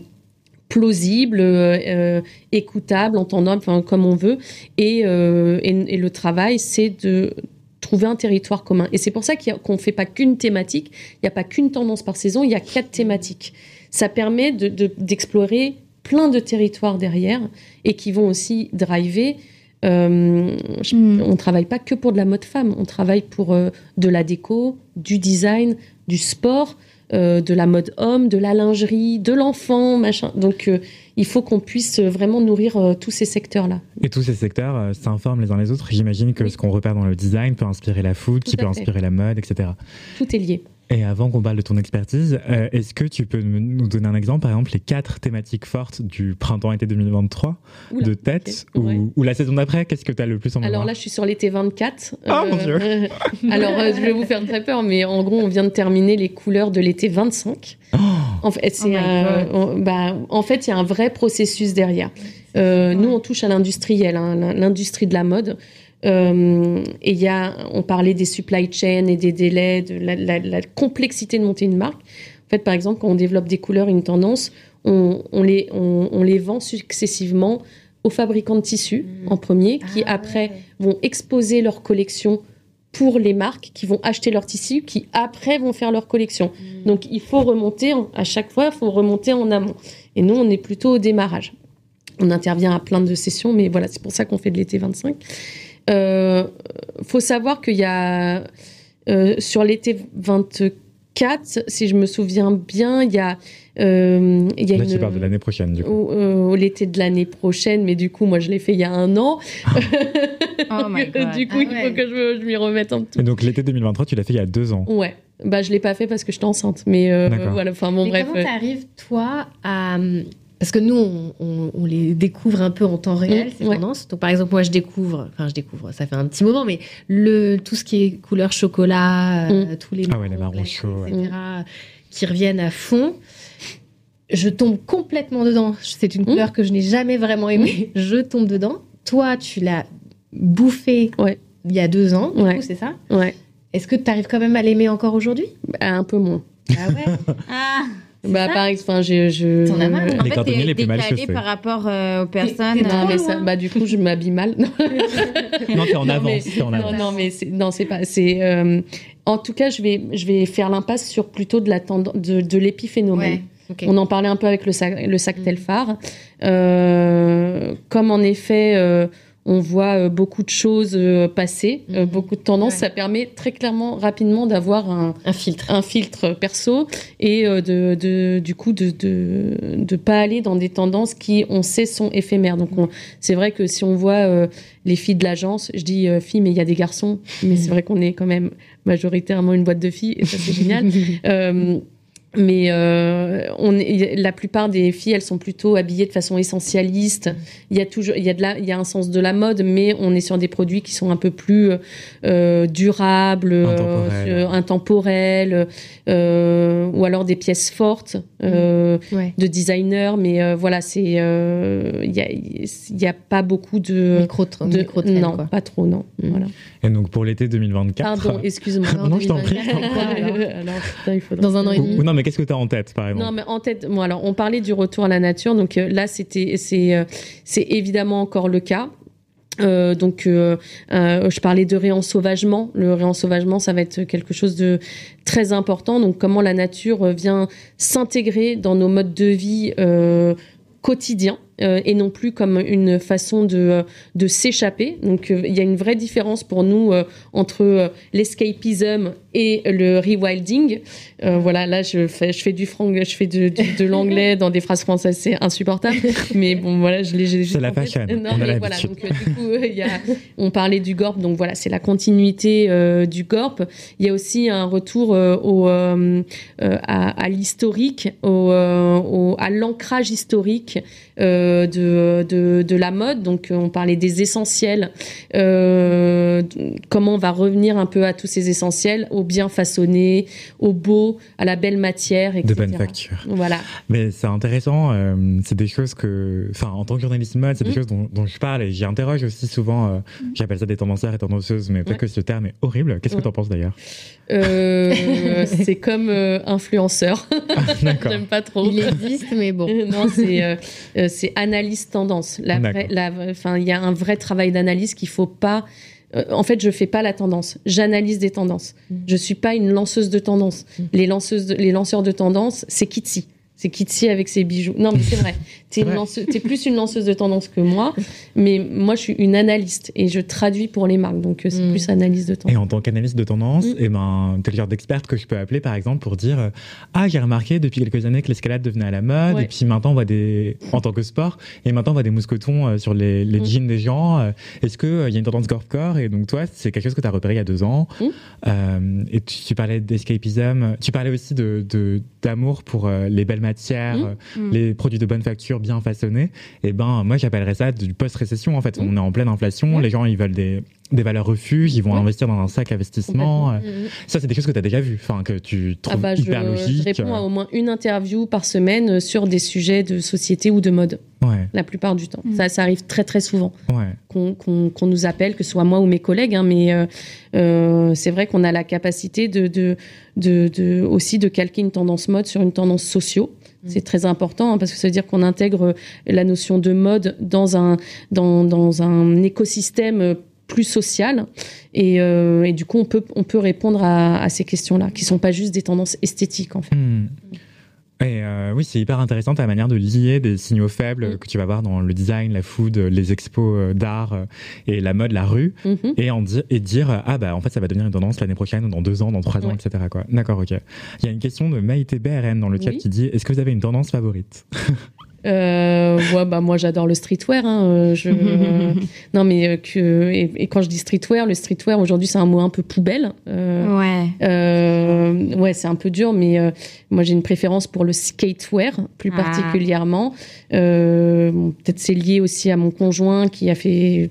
plausible, euh, euh, écoutable, entendable, enfin, comme on veut. Et, et, le travail, c'est de trouver un territoire commun. Et c'est pour ça qu'on ne fait pas qu'une thématique, il n'y a pas qu'une tendance par saison, il y a quatre thématiques. Ça permet d'explorer de, plein de territoires derrière et qui vont aussi driver euh, mm. On travaille pas que pour de la mode femme, on travaille pour euh, de la déco, du design, du sport, euh, de la mode homme, de la lingerie, de l'enfant, machin. Donc il faut qu'on puisse vraiment nourrir tous ces secteurs-là. Et tous ces secteurs s'informent les uns les autres. J'imagine que ce qu'on repère dans le design peut inspirer la food, qui peut inspirer la mode, etc. Tout est lié. Et avant qu'on parle de ton expertise, euh, est-ce que tu peux nous donner un exemple, par exemple, les quatre thématiques fortes du printemps-été 2023 de tête ou, la saison d'après Qu'est-ce que tu as le plus en mémoire Alors là, je suis sur l'été 24. Ah, mon Dieu euh, Alors, euh, je vais vous faire très peur, mais en gros, on vient de terminer les couleurs de l'été 25. En fait, oh bah, en fait, il y a un vrai processus derrière. nous, on touche à l'industriel, hein, l'industrie de la mode. Euh, et il y a, on parlait des supply chains et des délais, de la, complexité de monter une marque. En fait, par exemple, quand on développe des couleurs, une tendance, on, les, on, les vend successivement aux fabricants de tissus mmh. en premier, qui ah, après vont exposer leur collection pour les marques qui vont acheter leurs tissus, qui après vont faire leur collection. Mmh. Donc il faut remonter, à chaque fois, il faut remonter en amont. Et nous, on est plutôt au démarrage. On intervient à plein de sessions, mais voilà, c'est pour ça qu'on fait de l'été 25. Il euh, faut savoir qu'il y a euh, sur l'été 24, 2024, si je me souviens bien, il y a euh, il y a Là, une, tu parles de l'année prochaine, du coup. Euh, l'été de l'année prochaine, mais du coup, moi, je l'ai fait il y a un an. oh my God. du coup, il ah faut que je, je m'y remette un petit peu. Et donc, l'été 2023, tu l'as fait il y a deux ans Ouais. Bah, je l'ai pas fait parce que j'étais enceinte. Mais euh, voilà, enfin, bon, bref. Comment t'arrives, toi, à. Parce que nous, on, on, les découvre un peu en temps réel, mmh, ces tendances. Donc, par exemple, moi, je découvre, enfin, je découvre, ça fait un petit moment, mais le, tout ce qui est couleur chocolat, mmh. tous les. Ah ouais, les marrons chauds, etc., qui reviennent à fond je tombe complètement dedans. C'est une couleur mmh. que je n'ai jamais vraiment aimée. Mmh. Je tombe dedans. Toi, tu l'as bouffé il y a deux ans, c'est ça? Ouais. Est-ce que tu arrives quand même à l'aimer encore aujourd'hui? Bah, Un peu moins. Ah ouais? Ah bah, par exemple, je. je... T'en as marre En fait, t'es décalé par rapport euh, aux personnes. Non, mais ça, bah, du coup, je m'habille mal. non, t'es en avance. Non, mais, non, c'est, pas. C'est, euh, en tout cas, je vais, je vais faire l'impasse sur plutôt de, la de, de l'épiphénomène. On en parlait un peu avec le sac, le sac mm. Telfar. Euh, comme en effet, euh, on voit euh, beaucoup de choses passer, mm. beaucoup de tendances, ça permet très clairement, rapidement d'avoir un, filtre. un filtre perso et de, du coup de, de, pas aller dans des tendances qui, on sait, sont éphémères. Donc c'est vrai que si on voit les filles de l'agence, je dis filles, mais il y a des garçons, mais c'est vrai qu'on est quand même majoritairement une boîte de filles et ça c'est génial. Mais euh, on la plupart des filles, elles sont plutôt habillées de façon essentialiste. Il y a toujours, il y a de la, il y a un sens de la mode, mais on est sur des produits qui sont un peu plus euh, durables, intemporels, euh, ou alors des pièces fortes de designer. Mais voilà, c'est, il y a, il y a pas beaucoup de micro, de, micro non, pas trop, non. Mm. Voilà. Et donc pour l'été 2024. Pardon, excuse-moi. non, je t'en prie. Dans un an et demi. Non, mais qu'est-ce que tu as en tête, par exemple? Non, mais en tête, alors, on parlait du retour à la nature. Donc euh, là, euh, c'est évidemment encore le cas. Euh, donc, je parlais de réensauvagement. Le réensauvagement, ça va être quelque chose de très important. Donc, comment la nature vient s'intégrer dans nos modes de vie quotidiens. Euh, et non plus comme une façon de, euh, de s'échapper. Donc euh, il y a une vraie différence pour nous entre l'escapism et le rewilding. voilà, là je fais, je fais du franc, je fais de, de, l'anglais dans des phrases françaises, c'est insupportable. mais bon, voilà, je l'ai juste. C'est la fashion. Non, mais voilà, donc du coup, y a, on parlait du GORP, donc voilà, c'est la continuité du GORP. Il y a aussi un retour au, à, à l'historique, au, à l'ancrage historique. Euh, de, de, de, la mode. Donc, on parlait des essentiels. Euh, comment on va revenir un peu à tous ces essentiels, au bien façonné, au beau, à la belle matière, etc. De bonne facture. Voilà. Mais c'est intéressant. Euh, c'est des choses que, enfin, en tant que journaliste mode, c'est des mmh. choses dont, dont, je parle et j'y interroge aussi souvent. Mmh. J'appelle ça des tendanceurs et tendanceuses, mais peut-être que ce terme est horrible. Qu'est-ce que tu en penses d'ailleurs? C'est comme influenceur. Ah, J'aime pas trop. Il existe, mais bon. non, c'est analyse tendance. Enfin, il y a un vrai travail d'analyse qu'il faut pas. Euh, en fait, je fais pas la tendance. J'analyse des tendances. Mm. Je suis pas une lanceuse de tendance. Mm. Les lanceuses, les lanceurs de tendance, c'est Kitsy. C'est Kitsi avec ses bijoux. Non, mais c'est vrai. Tu es, plus une lanceuse de tendance que moi, mais moi, je suis une analyste et je traduis pour les marques. Donc, euh, c'est mm. plus analyse de tendance. Et en tant qu'analyste de tendance, mm. et eh ben, tu es le genre d'experte que je peux appeler, par exemple, pour dire Ah, j'ai remarqué depuis quelques années que l'escalade devenait à la mode, et puis maintenant, on voit des. en tant que sport, et maintenant, on voit des mousquetons euh, sur les, les mm. jeans des gens. Euh, est-ce qu'il y a une tendance corps-corps Et donc, toi, c'est quelque chose que tu as repéré il y a deux ans. et tu, parlais d'escapism. Tu parlais aussi d'amour de, d'amour pour les belles matières, les produits de bonne facture bien façonnés, et eh ben moi j'appellerais ça du post-récession en fait. On est en pleine inflation, les gens ils veulent des, des valeurs refuges, ils vont investir dans un sac investissement. Euh, ça c'est des choses que tu as déjà vues, enfin que tu trouves ah bah, hyper logiques. Je réponds à au moins une interview par semaine euh, sur des sujets de société ou de mode. La plupart du temps. Ça, ça arrive très très souvent qu'on nous appelle, que ce soit moi ou mes collègues, hein, mais euh, c'est vrai qu'on a la capacité de, de, de, aussi de calquer une tendance mode sur une tendance socio. Mm. C'est très important hein, parce que ça veut dire qu'on intègre la notion de mode dans un, dans, dans un écosystème plus social et, euh, et, du coup on peut, on peut répondre à, à ces questions-là qui sont pas juste des tendances esthétiques en fait. Mm. Et oui, c'est hyper intéressant ta manière de lier des signaux faibles mm. que tu vas voir dans le design, la food, les expos d'art et la mode, la rue, mm-hmm. et, en et dire ah bah en fait ça va devenir une tendance l'année prochaine, dans deux ans, dans trois ans, etc. D'accord, ok. Il y a une question de Maïté BRN dans le chat qui dit est-ce que vous avez une tendance favorite? euh, ouais, bah moi j'adore le streetwear. Hein, euh, je, non mais euh, que et, quand je dis streetwear, le streetwear aujourd'hui c'est un mot un peu poubelle. Euh, ouais. Euh, ouais, c'est un peu dur, mais moi j'ai une préférence pour le skatewear plus ah. particulièrement. Peut-être c'est lié aussi à mon conjoint qui a fait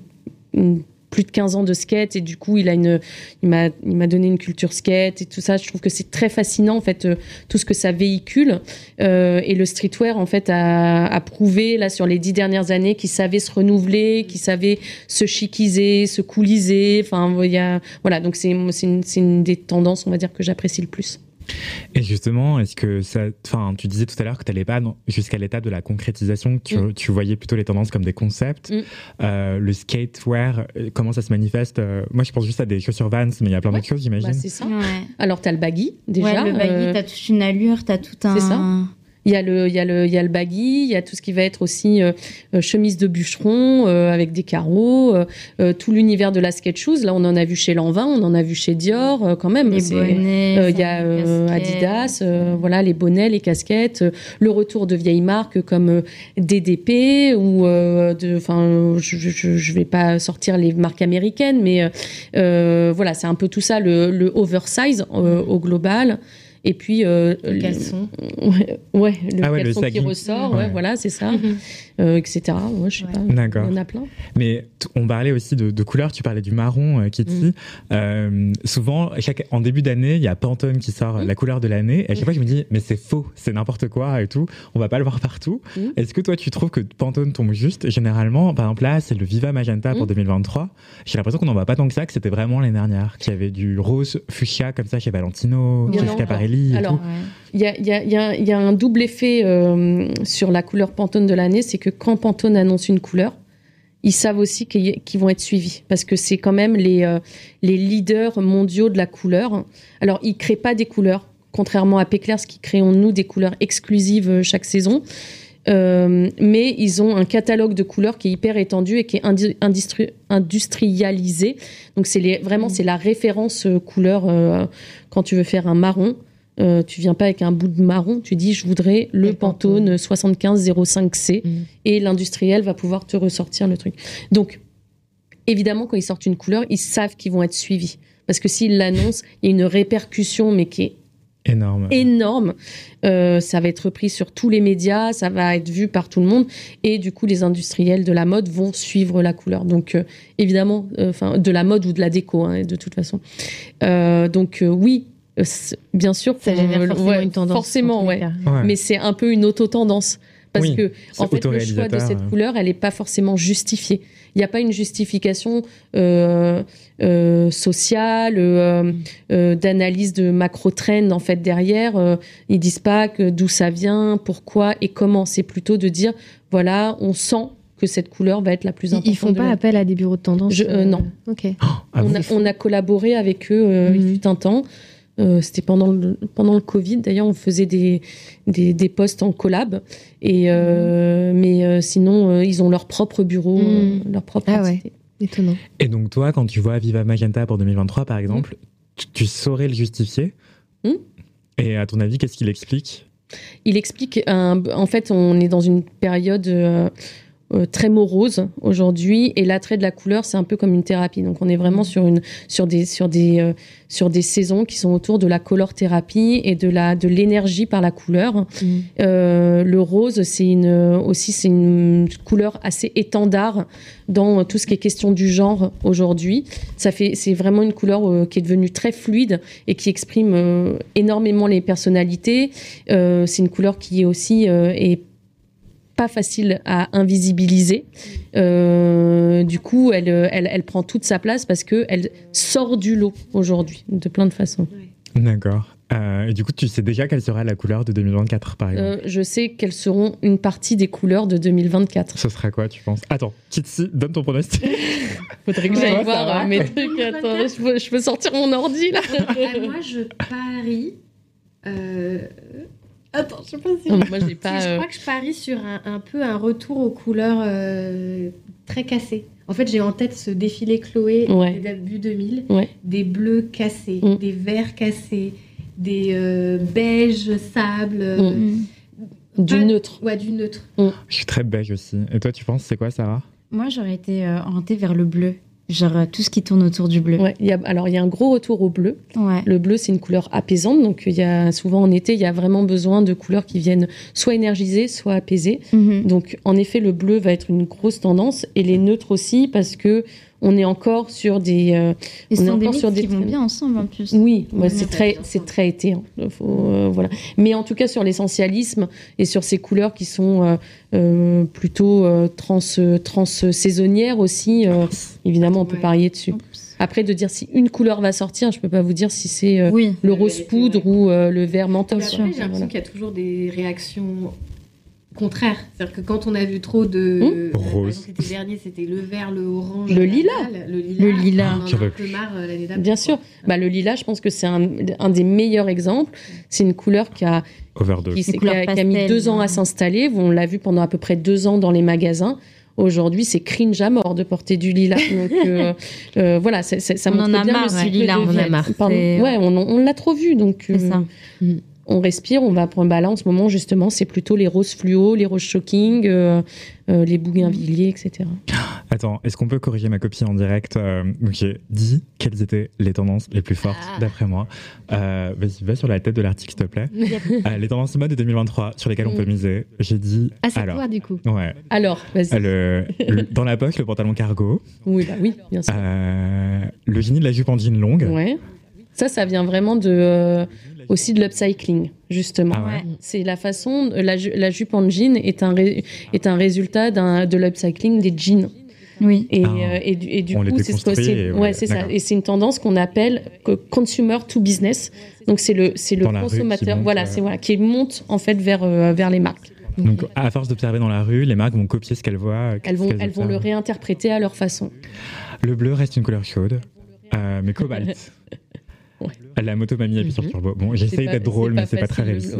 une plus de 15 ans de skate et du coup il a une il m'a il m'a donné une culture skate et tout ça. Je trouve que c'est très fascinant en fait euh, tout ce que ça véhicule. Euh, et le streetwear en fait a, a, prouvé là sur les dix dernières années qu'il savait se renouveler qu'il savait se chiquiser se couliser. Enfin voilà. Donc c'est c'est une, une des tendances on va dire que j'apprécie le plus et justement, est-ce que ça. Enfin, tu disais tout à l'heure que tu n'allais pas jusqu'à l'étape de la concrétisation, tu, mm. tu, voyais plutôt les tendances comme des concepts. Mm. Euh, le skatewear, euh, comment ça se manifeste euh, Moi, je pense juste à des chaussures Vans, mais il y a plein d'autres choses, j'imagine. Bah, c'est ça. Alors, tu as le baggy, déjà. Ouais, le baggy, tu as toute une allure, tu as tout un. C'est ça. Il y a le, il y a le, il y a le baggy, il y a tout ce qui va être aussi euh, euh, chemise de bûcheron euh, avec des carreaux, tout l'univers de la skate shoes. Là, on en a vu chez Lanvin, on en a vu chez Dior, quand même. Les bonnets, il y a Adidas, voilà, les bonnets, les casquettes, le retour de vieilles marques comme DDP ou de, enfin, je, je, je, vais pas sortir les marques américaines, mais voilà, c'est un peu tout ça, le, le oversize au global. Et puis euh, le caleçon. Ouais, le ah caleçon qui ressort, ouais. voilà, c'est ça. euh, etc. Ouais, je sais pas. D'accord. Il y en a plein. Mais on parlait aussi de, de couleurs. Tu parlais du marron, euh, Kitty. Mhm. Euh, souvent, chaque, en début d'année, il y a Pantone qui sort mhm. la couleur de l'année. Et à chaque fois, je me dis, mais c'est faux, c'est n'importe quoi et tout. On va pas le voir partout. Est-ce que toi, tu trouves que Pantone tombe juste Généralement, par exemple, là, c'est le Viva Magenta pour 2023. J'ai l'impression qu'on n'en voit pas tant que ça, que c'était vraiment l'année dernière, qu'il y avait du rose fuchsia comme ça chez Valentino, chez Schiaparelli. Alors, il y, a, un double effet euh, sur la couleur Pantone de l'année, c'est que quand Pantone annonce une couleur, ils savent aussi qu'ils vont être suivis parce que c'est quand même les, euh, les leaders mondiaux de la couleur. Alors, ils créent pas des couleurs, contrairement à Péclairs qui créons nous des couleurs exclusives euh, chaque saison. mais ils ont un catalogue de couleurs qui est hyper étendu et qui est industrialisé. Donc c'est vraiment c'est la référence couleur quand tu veux faire un marron. Euh, tu viens pas avec un bout de marron, tu dis je voudrais le Pantone 7505C mm. et l'industriel va pouvoir te ressortir le truc. Donc évidemment quand ils sortent une couleur, ils savent qu'ils vont être suivis parce que s'ils l'annoncent, il y a une répercussion mais qui est énorme. Énorme. Euh, ça va être repris sur tous les médias, ça va être vu par tout le monde et du coup les industriels de la mode vont suivre la couleur. Donc euh, évidemment, enfin de la mode ou de la déco hein, de toute façon. donc oui, bien sûr, ça génère forcément une tendance. Forcément, ouais. Mais c'est un peu une auto-tendance. Parce que, en fait, le choix de cette couleur, elle n'est pas forcément justifiée. Il n'y a pas une justification euh, euh, sociale, d'analyse de macro-trend, en fait, derrière. ils disent pas que d'où ça vient, pourquoi et comment. C'est plutôt de dire, voilà, on sent que cette couleur va être la plus importante. Ils font pas appel à des bureaux de tendance Non. Ok. Ah on, a, collaboré avec eux il mhm. fut un temps. Euh, c'était pendant le, pendant le Covid. D'ailleurs, on faisait des, des, des, postes en collab. Et, euh, mais euh, sinon, ils ont leur propre bureau, hmm. leur propre ah ouais. Étonnant. Et donc, toi, quand tu vois Viva Magenta pour 2023, par exemple, tu, saurais le justifier? Et à ton avis, qu'est-ce qu'il explique? Il explique, en fait, on est dans une période euh, très morose aujourd'hui. Et l'attrait de la couleur c'est un peu comme une thérapie. Donc on est vraiment sur une sur des sur des euh, sur des saisons qui sont autour de la color thérapie et de la de l'énergie par la couleur. Mmh. euh, le rose c'est une aussi c'est une couleur assez étendard dans tout ce qui est question du genre aujourd'hui. Ça fait c'est vraiment une couleur qui est devenue très fluide et qui exprime énormément les personnalités. C'est une couleur qui est aussi est pas facile à invisibiliser. Euh, du coup, elle, elle, elle, prend toute sa place parce qu'elle sort du lot aujourd'hui, de plein de façons. D'accord. Euh, et du coup, tu sais déjà quelle sera la couleur de 2024, par exemple? Euh, Je sais quelles seront une partie des couleurs de 2024. Ce sera quoi, tu penses? Attends, Kitsi, donne ton pronostic. Faudrait que j'aille voir mes trucs. Attends, je peux, je peux, sortir mon ordi, là. moi, je parie Attends, je sais pas si. moi, j'ai pas. Je crois que je parie sur un, peu un retour aux couleurs très cassées. En fait, j'ai en tête ce défilé Chloé des débuts 2000, des bleus cassés, mm. des verts cassés, des euh, beiges sable. Mm. Du neutre. Ouais, du neutre. Mm. Je suis très beige aussi. Et toi, tu penses, c'est quoi, Sarah? Moi, j'aurais été euh, orientée vers le bleu. Genre euh, tout ce qui tourne autour du bleu. Ouais, y a, alors il y a un gros retour au bleu. Le bleu, c'est une couleur apaisante. Donc il y a souvent en été, il y a vraiment besoin de couleurs qui viennent soit énergiser, soit apaiser. Mhm. Donc en effet, le bleu va être une grosse tendance et les neutres aussi parce que on est encore sur des. Euh, on est encore sur des qui vont bien ensemble en plus. Oui, c'est très, c'est très été. Hein. Euh, voilà. Mais en tout cas sur l'essentialisme et sur ces couleurs qui sont euh, plutôt trans, trans saisonnières aussi. évidemment, on peut parier dessus. Après, de dire si une couleur va sortir, je ne peux pas vous dire si c'est le rose poudre ou le vert menthol. J'ai l'impression qu'il y a toujours des réactions contraire. C'est-à-dire que quand on a vu trop de. Mmh. Rose. C'était dernier, c'était le vert, le orange. Le lilas. Le lilas. Le lilas. On en a un peu marre euh, Bien sûr. Bah, le lilas, je pense que c'est un, un, des meilleurs exemples. C'est une couleur qui a. Qui, qui, a, qui, a, mis deux ans à s'installer. On l'a vu pendant à peu près deux ans dans les magasins. Aujourd'hui, c'est cringe à mort de porter du lilas. Donc, euh, euh, voilà, ça on montre en a bien marre, le lilas, on en a marre. Ouais, on, on l'a trop vu. Donc, c'est ça. On respire, on va prendre. Bah là, en ce moment, justement, c'est plutôt les roses fluo, les roses shocking, euh, euh, les bougainvilliers, etc. Attends, est-ce qu'on peut corriger ma copie en direct euh, J'ai dit quelles étaient les tendances les plus fortes, ah. d'après moi. Vas-y, va sur la tête de l'article, s'il te plaît. les tendances mode de 2023 sur lesquelles on peut mm. miser. J'ai dit. Ah, c'est toi, du coup. Ouais. Alors, vas-y. dans la poche, le pantalon cargo. Oui, bah oui, bien sûr. le génie de la jupe en jean longue. Ouais. Ça, ça vient vraiment de aussi de l'upcycling, justement. Ah c'est la façon, la, la, jupe en jean est un, est un résultat de l'upcycling des jeans. Oui. Et, ah. euh, et, du, et du coup, c'est ce que ouais, c'est ça. Et c'est une tendance qu'on appelle consumer to business. Donc c'est le c'est le consommateur, voilà, euh, c'est voilà, qui monte en fait vers euh, vers les marques. Donc, à force d'observer dans la rue, les marques vont copier ce qu'elles voient. Elles vont, elles vont le réinterpréter à leur façon. Le bleu reste une couleur chaude, mais cobalt. La moto m'a mis à sur turbo. Bon, j'essaye d'être drôle, mais c'est pas très réussi.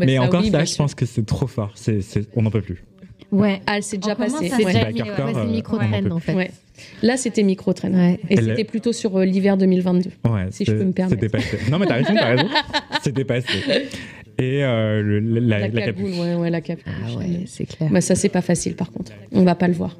mais encore ça, je pense que c'est trop fort. on n'en peut plus. Ouais, ah, c'est déjà passé. C'est déjà c'est micro-train en fait. Là, c'était micro-train. Et c'était plutôt sur euh, l'hiver 2022. si je peux me permettre. C'était passé. Non, mais t'as raison, t'as raison. C'était passé. Et euh, la, la, la, capuche. Ouais, la capuche. Ah ouais, c'est clair. Bah, ça, c'est pas facile par contre. On va pas le voir.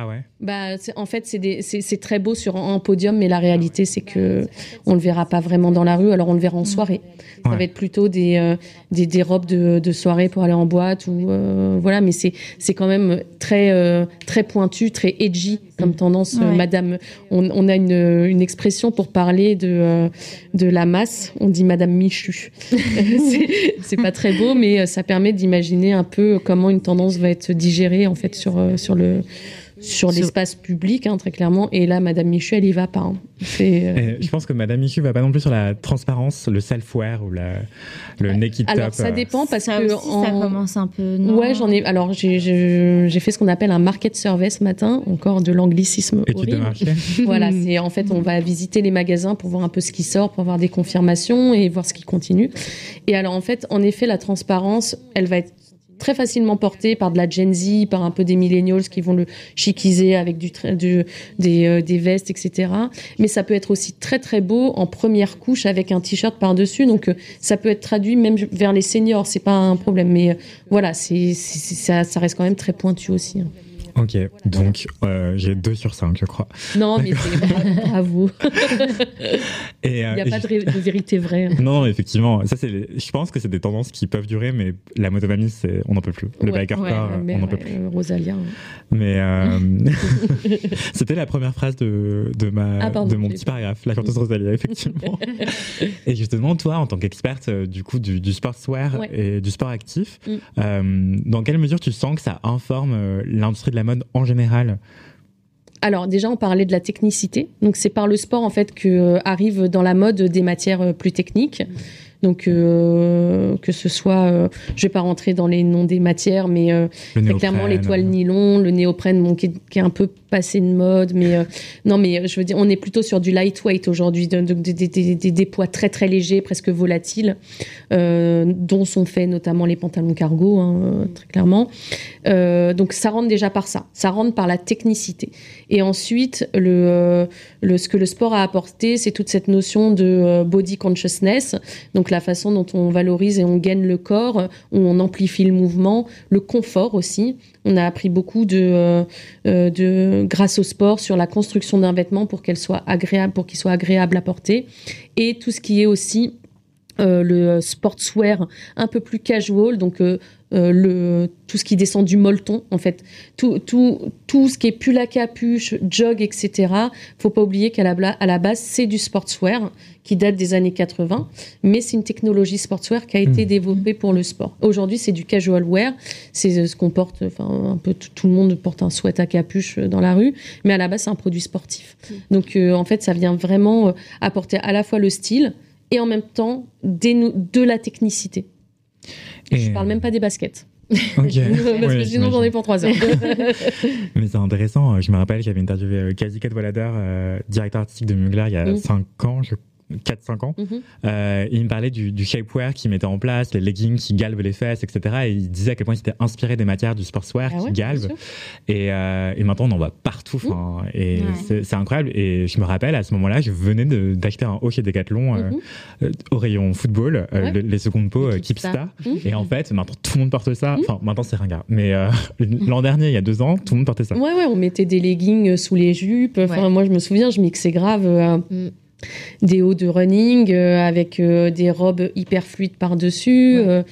Ah ouais bah, En fait, c'est très beau sur un podium, mais la réalité, c'est que on le verra pas vraiment dans la rue, alors on le verra en soirée. Ça va être plutôt des, euh, des, des, robes de, de, soirée pour aller en boîte, ou euh, voilà, mais c'est quand même très, euh, très pointu, très edgy comme tendance. Madame, on, on, a une, une, expression pour parler de, de la masse, on dit Madame Michu. c'est pas très beau, mais ça permet d'imaginer un peu comment une tendance va être digérée en fait sur, sur le sur l'espace public, hein, très clairement. Et là, Madame Michu, elle y va pas. Hein. Euh, je pense que Madame Michu va pas non plus sur la transparence, le self-wear ou la, le naked top. Alors, ça euh. dépend parce ça que. Aussi, Ça commence un peu. Ouais, j'en ai. Alors, j'ai fait ce qu'on appelle un market survey ce matin, encore de l'anglicisme horrible. voilà, c'est en fait, on va visiter les magasins pour voir un peu ce qui sort, pour avoir des confirmations et voir ce qui continue. Et alors, en fait, en effet, la transparence, elle va être très facilement porté par de la Gen Z, par un peu des millennials qui vont le chiquiser avec du, du des, euh, des, vestes, etc. Mais ça peut être aussi très très beau en première couche avec un t-shirt par-dessus. Donc euh, ça peut être traduit même vers les seniors, c'est pas un problème. Mais euh, voilà, c'est, ça, ça, reste quand même très pointu aussi. Hein. Ok, donc euh, j'ai 2 sur 5, je crois. Non, mais c'est bravo. Et, euh, Il n'y a pas de, vérité vraie. Hein. Non, effectivement. Ça, c'est je pense que c'est des tendances qui peuvent durer, mais la motomanie, c'est... on n'en peut plus. Le ouais, biker ouais, on n'en peut plus. Euh, Rosalia. Mais euh, c'était la première phrase de, de, ma, ah, de mon petit paragraphe, la chanteuse Rosalia, effectivement. et justement, toi, en tant qu'experte du coup du, du sportswear et du sport actif, mm. dans quelle mesure tu sens que ça informe l'industrie de la mode en général alors déjà, on parlait de la technicité. Donc c'est par le sport en fait que euh, arrivent dans la mode des matières euh, plus techniques. Donc que ce soit, je vais pas rentrer dans les noms des matières, mais clairement l'étoile nylon, le néoprène, qui, qui, est un peu passé de mode, mais non, mais je veux dire, on est plutôt sur du lightweight aujourd'hui, des poids très très légers, presque volatiles, dont sont faits notamment les pantalons cargo, hein, très clairement. donc ça rentre déjà par ça, ça rentre par la technicité. Et ensuite, le, ce que le sport a apporté, c'est toute cette notion de euh, body consciousness, donc la façon dont on valorise et on gagne le corps, où on amplifie le mouvement, le confort aussi. On a appris beaucoup de, euh, euh, de grâce au sport sur la construction d'un vêtement pour qu'elle soit agréable, pour qu'il soit agréable à porter, et tout ce qui est aussi le sportswear un peu plus casual, donc euh, le, tout ce qui descend du molleton, en fait. Tout, tout, tout ce qui est pull à capuche, jog, etc. Faut pas oublier qu'à la, à la base, c'est du sportswear qui date des années 80, mais c'est une technologie sportswear qui a été mmh. développée pour le sport. Aujourd'hui, c'est du casual wear, c'est euh, ce qu'on porte, enfin, un peu tout, le monde porte un sweat à capuche euh, dans la rue, mais à la base, c'est un produit sportif. Mmh. Donc, en fait, ça vient vraiment apporter à la fois le style et en même temps de la technicité. Je Je parle même pas des baskets. Parce que sinon, j'en ai pour trois heures. Mais c'est intéressant. Je me rappelle avait interviewé euh, Kazi Cadwallader, euh, directeur artistique de Mugler, il y a mm. cinq ans, je 4-5 ans. Mhm. Euh, il me parlait du, du shapewear qu'il mettait en place, les leggings qui galvent les fesses, etc. Et il disait à quel point il s'était inspiré des matières du sportswear ah qui galvent. Et, euh, et, maintenant, on en voit partout. Mmh. Et c'est incroyable. Et je me rappelle, à ce moment-là, je venais d'acheter un haut chez Decathlon euh, mhm. au rayon football, les secondes peaux Kipsta. Mmh. Et en fait, maintenant, tout le monde porte ça. Enfin, maintenant, c'est ringard. Mais l'an dernier, il y a deux ans, tout le monde portait ça. Ouais, ouais, on mettait des leggings sous les jupes. Enfin, moi, je me souviens, je mixais grave des hauts de running euh, avec euh, des robes hyper fluides par-dessus. Euh,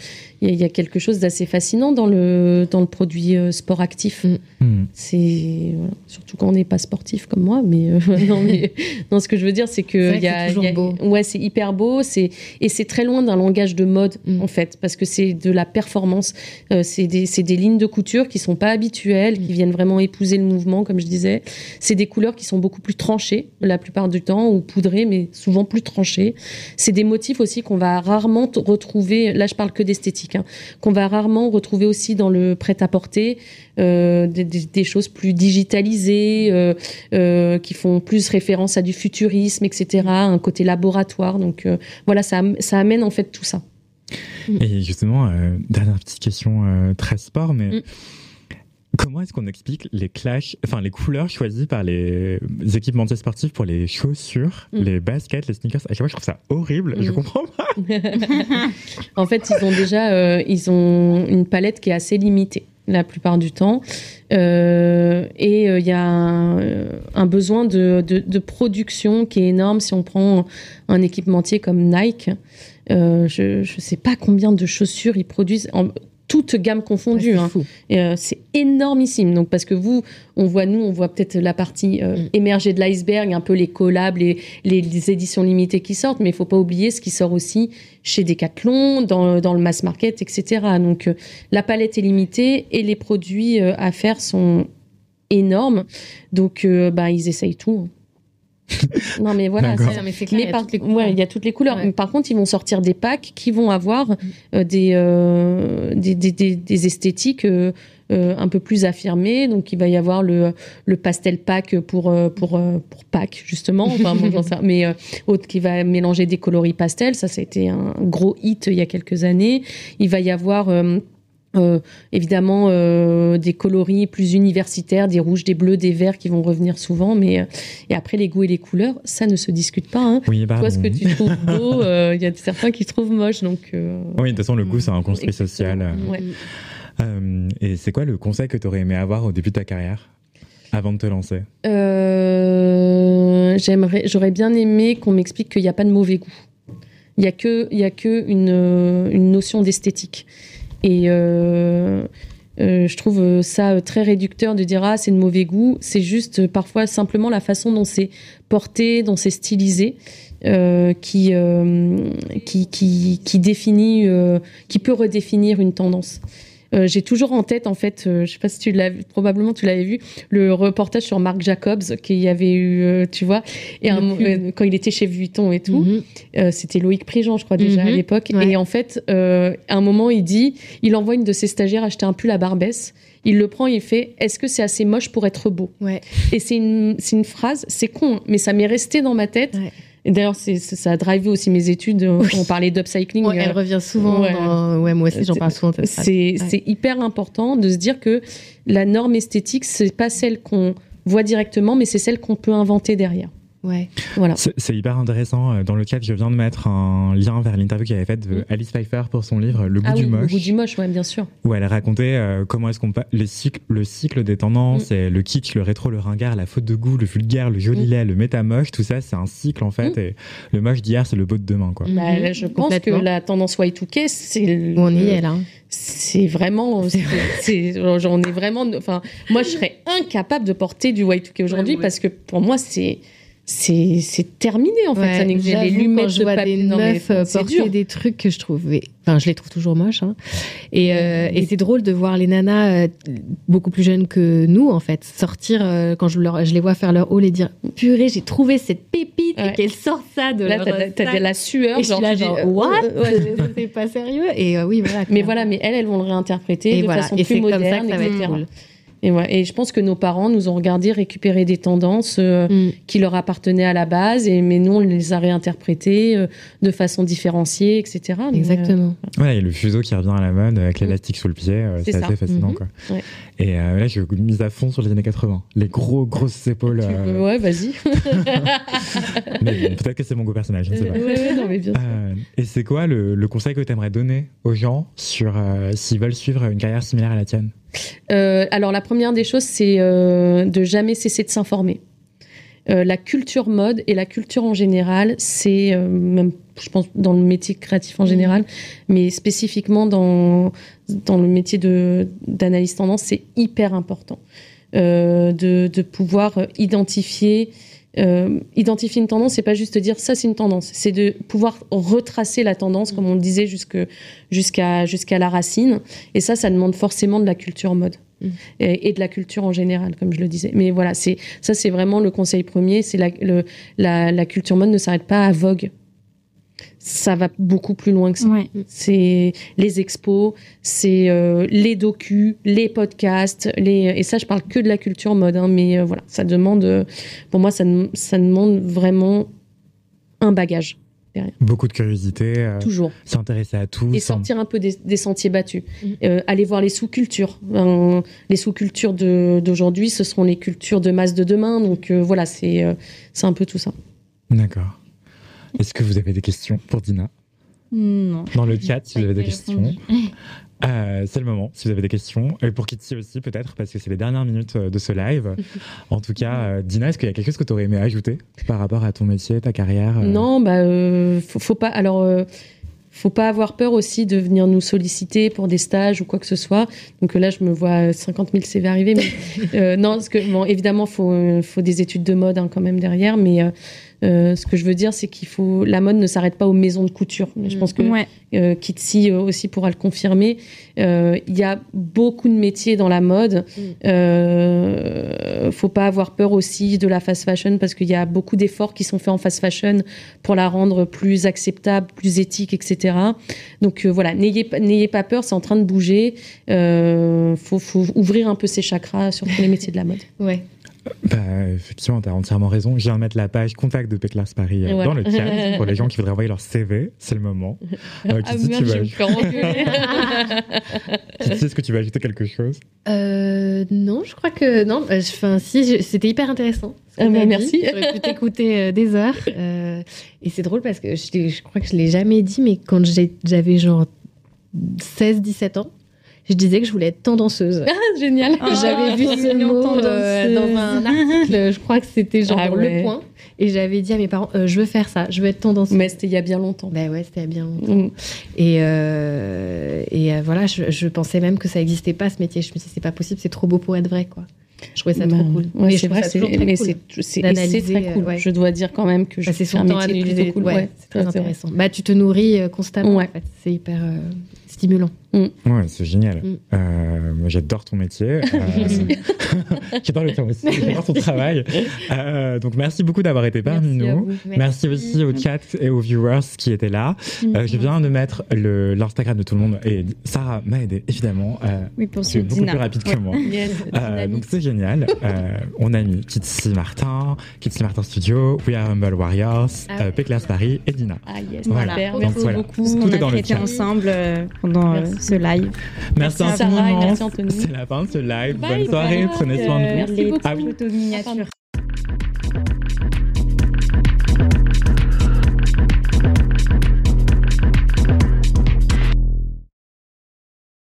il y, a quelque chose d'assez fascinant dans le, dans le produit sport actif. Mm. Mm. C'est surtout quand on n'est pas sportif comme moi, mais, non, mais ce que je veux dire, c'est que il y a, beau. ouais, c'est hyper beau, c'est et c'est très loin d'un langage de mode mm. en fait, parce que c'est de la performance, c'est des, des lignes de couture qui sont pas habituelles, qui viennent vraiment épouser le mouvement, comme je disais. C'est des couleurs qui sont beaucoup plus tranchées la plupart du temps ou poudrées mais souvent plus tranchés. C'est des motifs aussi qu'on va rarement retrouver, là je parle que d'esthétique, hein, qu'on va rarement retrouver aussi dans le prêt-à-porter, euh, des, choses plus digitalisées, euh, euh, qui font plus référence à du futurisme, etc., un côté laboratoire. Donc voilà, ça, ça amène en fait tout ça. Et justement, dernière petite question très sport, mais... Mm. Comment est-ce qu'on explique les clashs, enfin les couleurs choisies par les équipementiers sportifs pour les chaussures, mm. les baskets, les sneakers? À chaque fois, je trouve ça horrible. Je Je mm. comprends pas. en fait, ils ont déjà, euh, ils ont une palette qui est assez limitée la plupart du temps. Euh, et il euh, y a un, besoin de, de, production qui est énorme si on prend un équipementier comme Nike. je ne sais pas combien de chaussures ils produisent. En, toute gamme confondue. Hein. Euh, c'est énormissime. Donc parce que vous, on voit nous, on voit peut-être la partie euh, mm. émergée de l'iceberg, un peu les collabs, les, les, éditions limitées qui sortent, mais il faut pas oublier ce qui sort aussi chez Decathlon, dans, dans le mass market, etc. Donc euh, la palette est limitée et les produits à faire sont énormes. Donc bah ils essayent tout. Hein. non, mais voilà. mais il, y a toutes les ouais, il y a toutes les couleurs. Par contre, ils vont sortir des packs qui vont avoir euh, des, euh, des, des, des, esthétiques euh, un peu plus affirmées. Donc, il va y avoir le, le pastel pack pour, pour, pour pack, justement. Enfin, mais autre qui va mélanger des coloris pastel. Ça, ça a été un gros hit il y a quelques années. Il va y avoir euh, évidemment euh, des coloris plus universitaires, des rouges, des bleus, des verts qui vont revenir souvent, mais euh, et après les goûts et les couleurs, ça ne se discute pas. Hein. Oui, Toi, ce que tu trouves beau, il y a certains qui trouvent moche, donc. Oui, de toute façon, le goût c'est un construit social. et c'est quoi le conseil que tu aurais aimé avoir au début de ta carrière, avant de te lancer? J'aimerais, j'aurais bien aimé qu'on m'explique qu'il n'y a pas de mauvais goût. Il n'y a que, il y a que une, une notion d'esthétique. Et euh, euh, je trouve ça très réducteur de dire ah c'est de mauvais goût. C'est juste parfois simplement la façon dont c'est porté, dont c'est stylisé. Euh, qui, qui, qui, qui, définit, qui peut redéfinir une tendance. Euh, j'ai toujours en tête, en fait, euh, je sais pas si tu l'as probablement tu l'avais vu, le reportage sur Marc Jacobs qu'il y avait eu, euh, tu vois, et quand il était chez Vuitton et tout. Mhm. C'était Loïc Prigent, je crois, déjà à mhm. l'époque. Et en fait, à un moment, il dit, il envoie une de ses stagiaires acheter un pull à Barbès. Il le prend, il fait Est-ce que c'est assez moche pour être beau? Ouais. Et c'est une, une, phrase, c'est con, mais ça m'est resté dans ma tête. Et d'ailleurs, ça a drivé aussi mes études. On parlait d'upcycling. elle revient souvent. Ouais, moi aussi, j'en parle souvent. C'est hyper important de se dire que la norme esthétique, c'est pas celle qu'on voit directement, mais c'est celle qu'on peut inventer derrière. Ouais. Voilà. C'est hyper intéressant. Euh, dans le cadre, je viens de mettre un lien vers l'interview qu'elle avait faite de mm. Alice Pfeiffer pour son livre Le goût ah du moche. Le goût du moche, ouais, bien sûr. Où elle racontait euh, comment est-ce qu'on le cycle, le cycle des tendances, mm. et le kitsch, le rétro, le ringard, la faute de goût, le vulgaire, le joli mm. lait, le métamoche, tout ça, c'est un cycle en fait. Et le moche d'hier, c'est le beau de demain, quoi. Bah, je pense que la tendance Y2K, c'est on y est là. C'est vraiment, j'en ai vraiment. Enfin, moi, je serais incapable de porter du Y2K aujourd'hui parce que pour moi, c'est c'est terminé en fait. ça les lumettes je vois des meufs euh, porter des trucs que je trouvais, enfin je les trouve toujours moches. Hein. Et, euh, et c'est drôle de voir les nanas euh, beaucoup plus jeunes que nous en fait sortir quand je, leur, je les vois faire leur haul et dire purée j'ai trouvé cette pépite et qu'elles sortent ça de là t'as de la sueur genre, là, genre what? c'est pas sérieux et oui voilà. Mais voilà mais elles elles vont le réinterpréter de façon plus moderne etc. Et, ouais, et je pense que nos parents nous ont regardé récupérer des tendances euh, mm. qui leur appartenaient à la base, et, mais nous, on les a réinterprétées euh, de façon différenciée, etc. Exactement. Euh, ouais, a le fuseau qui revient à la mode avec l'élastique sous le pied, c'est assez fascinant. Mm-hmm. Quoi. Ouais. Et là, j'ai mise à fond sur les années 80. Les gros, grosses épaules. Ouais, vas-y. mais peut-être que c'est mon goût personnage, je ne sais pas. Ouais, non, mais bien sûr. et c'est quoi le, le, conseil que tu aimerais donner aux gens sur s'ils veulent suivre une carrière similaire à la tienne? Euh, alors la première des choses, c'est euh, de jamais cesser de s'informer. Euh, la culture mode et la culture en général, c'est même, je pense, dans le métier créatif en mmh. général, mais spécifiquement dans, dans le métier d'analyse tendance, c'est hyper important de, de, pouvoir identifier euh, identifier une tendance, c'est pas juste dire ça c'est une tendance, c'est de pouvoir retracer la tendance, comme on le disait, jusqu'à jusqu'à la racine. Et ça, ça demande forcément de la culture mode. Mm. Et, de la culture en général, comme je le disais. Mais voilà, c'est ça, c'est vraiment le conseil premier. C'est la, la, la, culture mode ne s'arrête pas à Vogue ça va beaucoup plus loin que ça. C'est les expos, c'est euh, les docus, les podcasts, les et ça je parle que de la culture mode, hein, mais euh, voilà, ça demande, euh, pour moi ça, ça demande vraiment un bagage. Derrière. Beaucoup de curiosité. Toujours. S'intéresser à tout. Et sortir un peu des, sentiers battus. Mm. aller voir les sous-cultures. les sous-cultures d'aujourd'hui, ce seront les cultures de masse de demain. Donc voilà, c'est c'est un peu tout ça. D'accord. Est-ce que vous avez des questions pour Dina Non. Dans le chat, si vous avez des questions. Euh, c'est le moment, si vous avez des questions. Et pour Kitty aussi, peut-être, parce que c'est les dernières minutes euh, de ce live. En tout cas, euh, Dina, est-ce qu'il y a quelque chose que tu aurais aimé ajouter par rapport à ton métier, ta carrière Non, bah, faut, pas. Alors faut pas avoir peur aussi de venir nous solliciter pour des stages ou quoi que ce soit. Donc là, je me vois 50 000 CV arriver. Mais, non, parce que, bon, évidemment, il faut, faut des études de mode hein, quand même derrière. Mais euh, ce que je veux dire, c'est qu'il faut la mode ne s'arrête pas aux maisons de couture. Je pense que ouais. euh, Kitsi euh, aussi pourra le confirmer. Euh, il y a beaucoup de métiers dans la mode. Mm. Euh, faut pas avoir peur aussi de la fast fashion parce qu'il y a beaucoup d'efforts qui sont faits en fast fashion pour la rendre plus acceptable, plus éthique, etc. Donc voilà, n'ayez n'ayez pas peur, c'est en train de bouger. faut, faut ouvrir un peu ses chakras sur tous les métiers de la mode. Ouais. Bah, effectivement, tu as entièrement raison. Je viens de mettre la page contact de Péclars Paris euh, dans le chat pour les gens qui voudraient envoyer leur CV. C'est le moment. Euh, ah merde, tu vas... est-ce que tu vas ajouter quelque chose? Euh, Non, je crois que non. Euh, enfin, si, c'était hyper intéressant. Ah bah, merci. J'aurais pu t'écouter des heures. et c'est drôle parce que je, je crois que je l'ai jamais dit, mais quand j'avais genre 16-17 ans, je disais que je voulais être tendanceuse. Ah, génial. j'avais vu ce mot euh, dans un article, je crois que c'était genre ah Le Point. Et j'avais dit à mes parents, euh, je veux faire ça, je veux être tendanceuse. Mais c'était il y a bien longtemps. Ben ouais, c'était il y a bien longtemps. Mm. Et, euh, et voilà, je, pensais même que ça n'existait pas ce métier. Je me disais, c'est pas possible, c'est trop beau pour être vrai, quoi. Je trouvais ça trop cool. Ouais, c'est vrai, c'est mais c'est très cool. Je dois dire quand même que je fais un métier plutôt cool. Ouais, c'est très intéressant. Bah, tu te nourris constamment. En fait. C'est hyper stimulant. Mm. Ouais, c'est génial. Mm. Euh, j'adore ton métier. Euh, j'adore le faire aussi. J'adore ton travail. Euh, donc, merci beaucoup d'avoir été parmi nous. Merci. aussi aux chats et aux viewers qui étaient là. je viens de mettre l'Instagram de tout le monde et Sarah m'a aidé, évidemment. oui, pour C'est beaucoup plus rapide que moi. donc, c'est génial. on a mis Kitsi Martin, Kitsi Martin Studio, We Are Humble Warriors, ah Paris et Dina. Ah, yes. Voilà. Merci beaucoup. Tout est dans le chat. ensemble pendant ce live. Merci, merci Sarah et merci Anthony. C'est la fin de ce live. Bonne soirée, prenez soin de vous. Les ah, oui.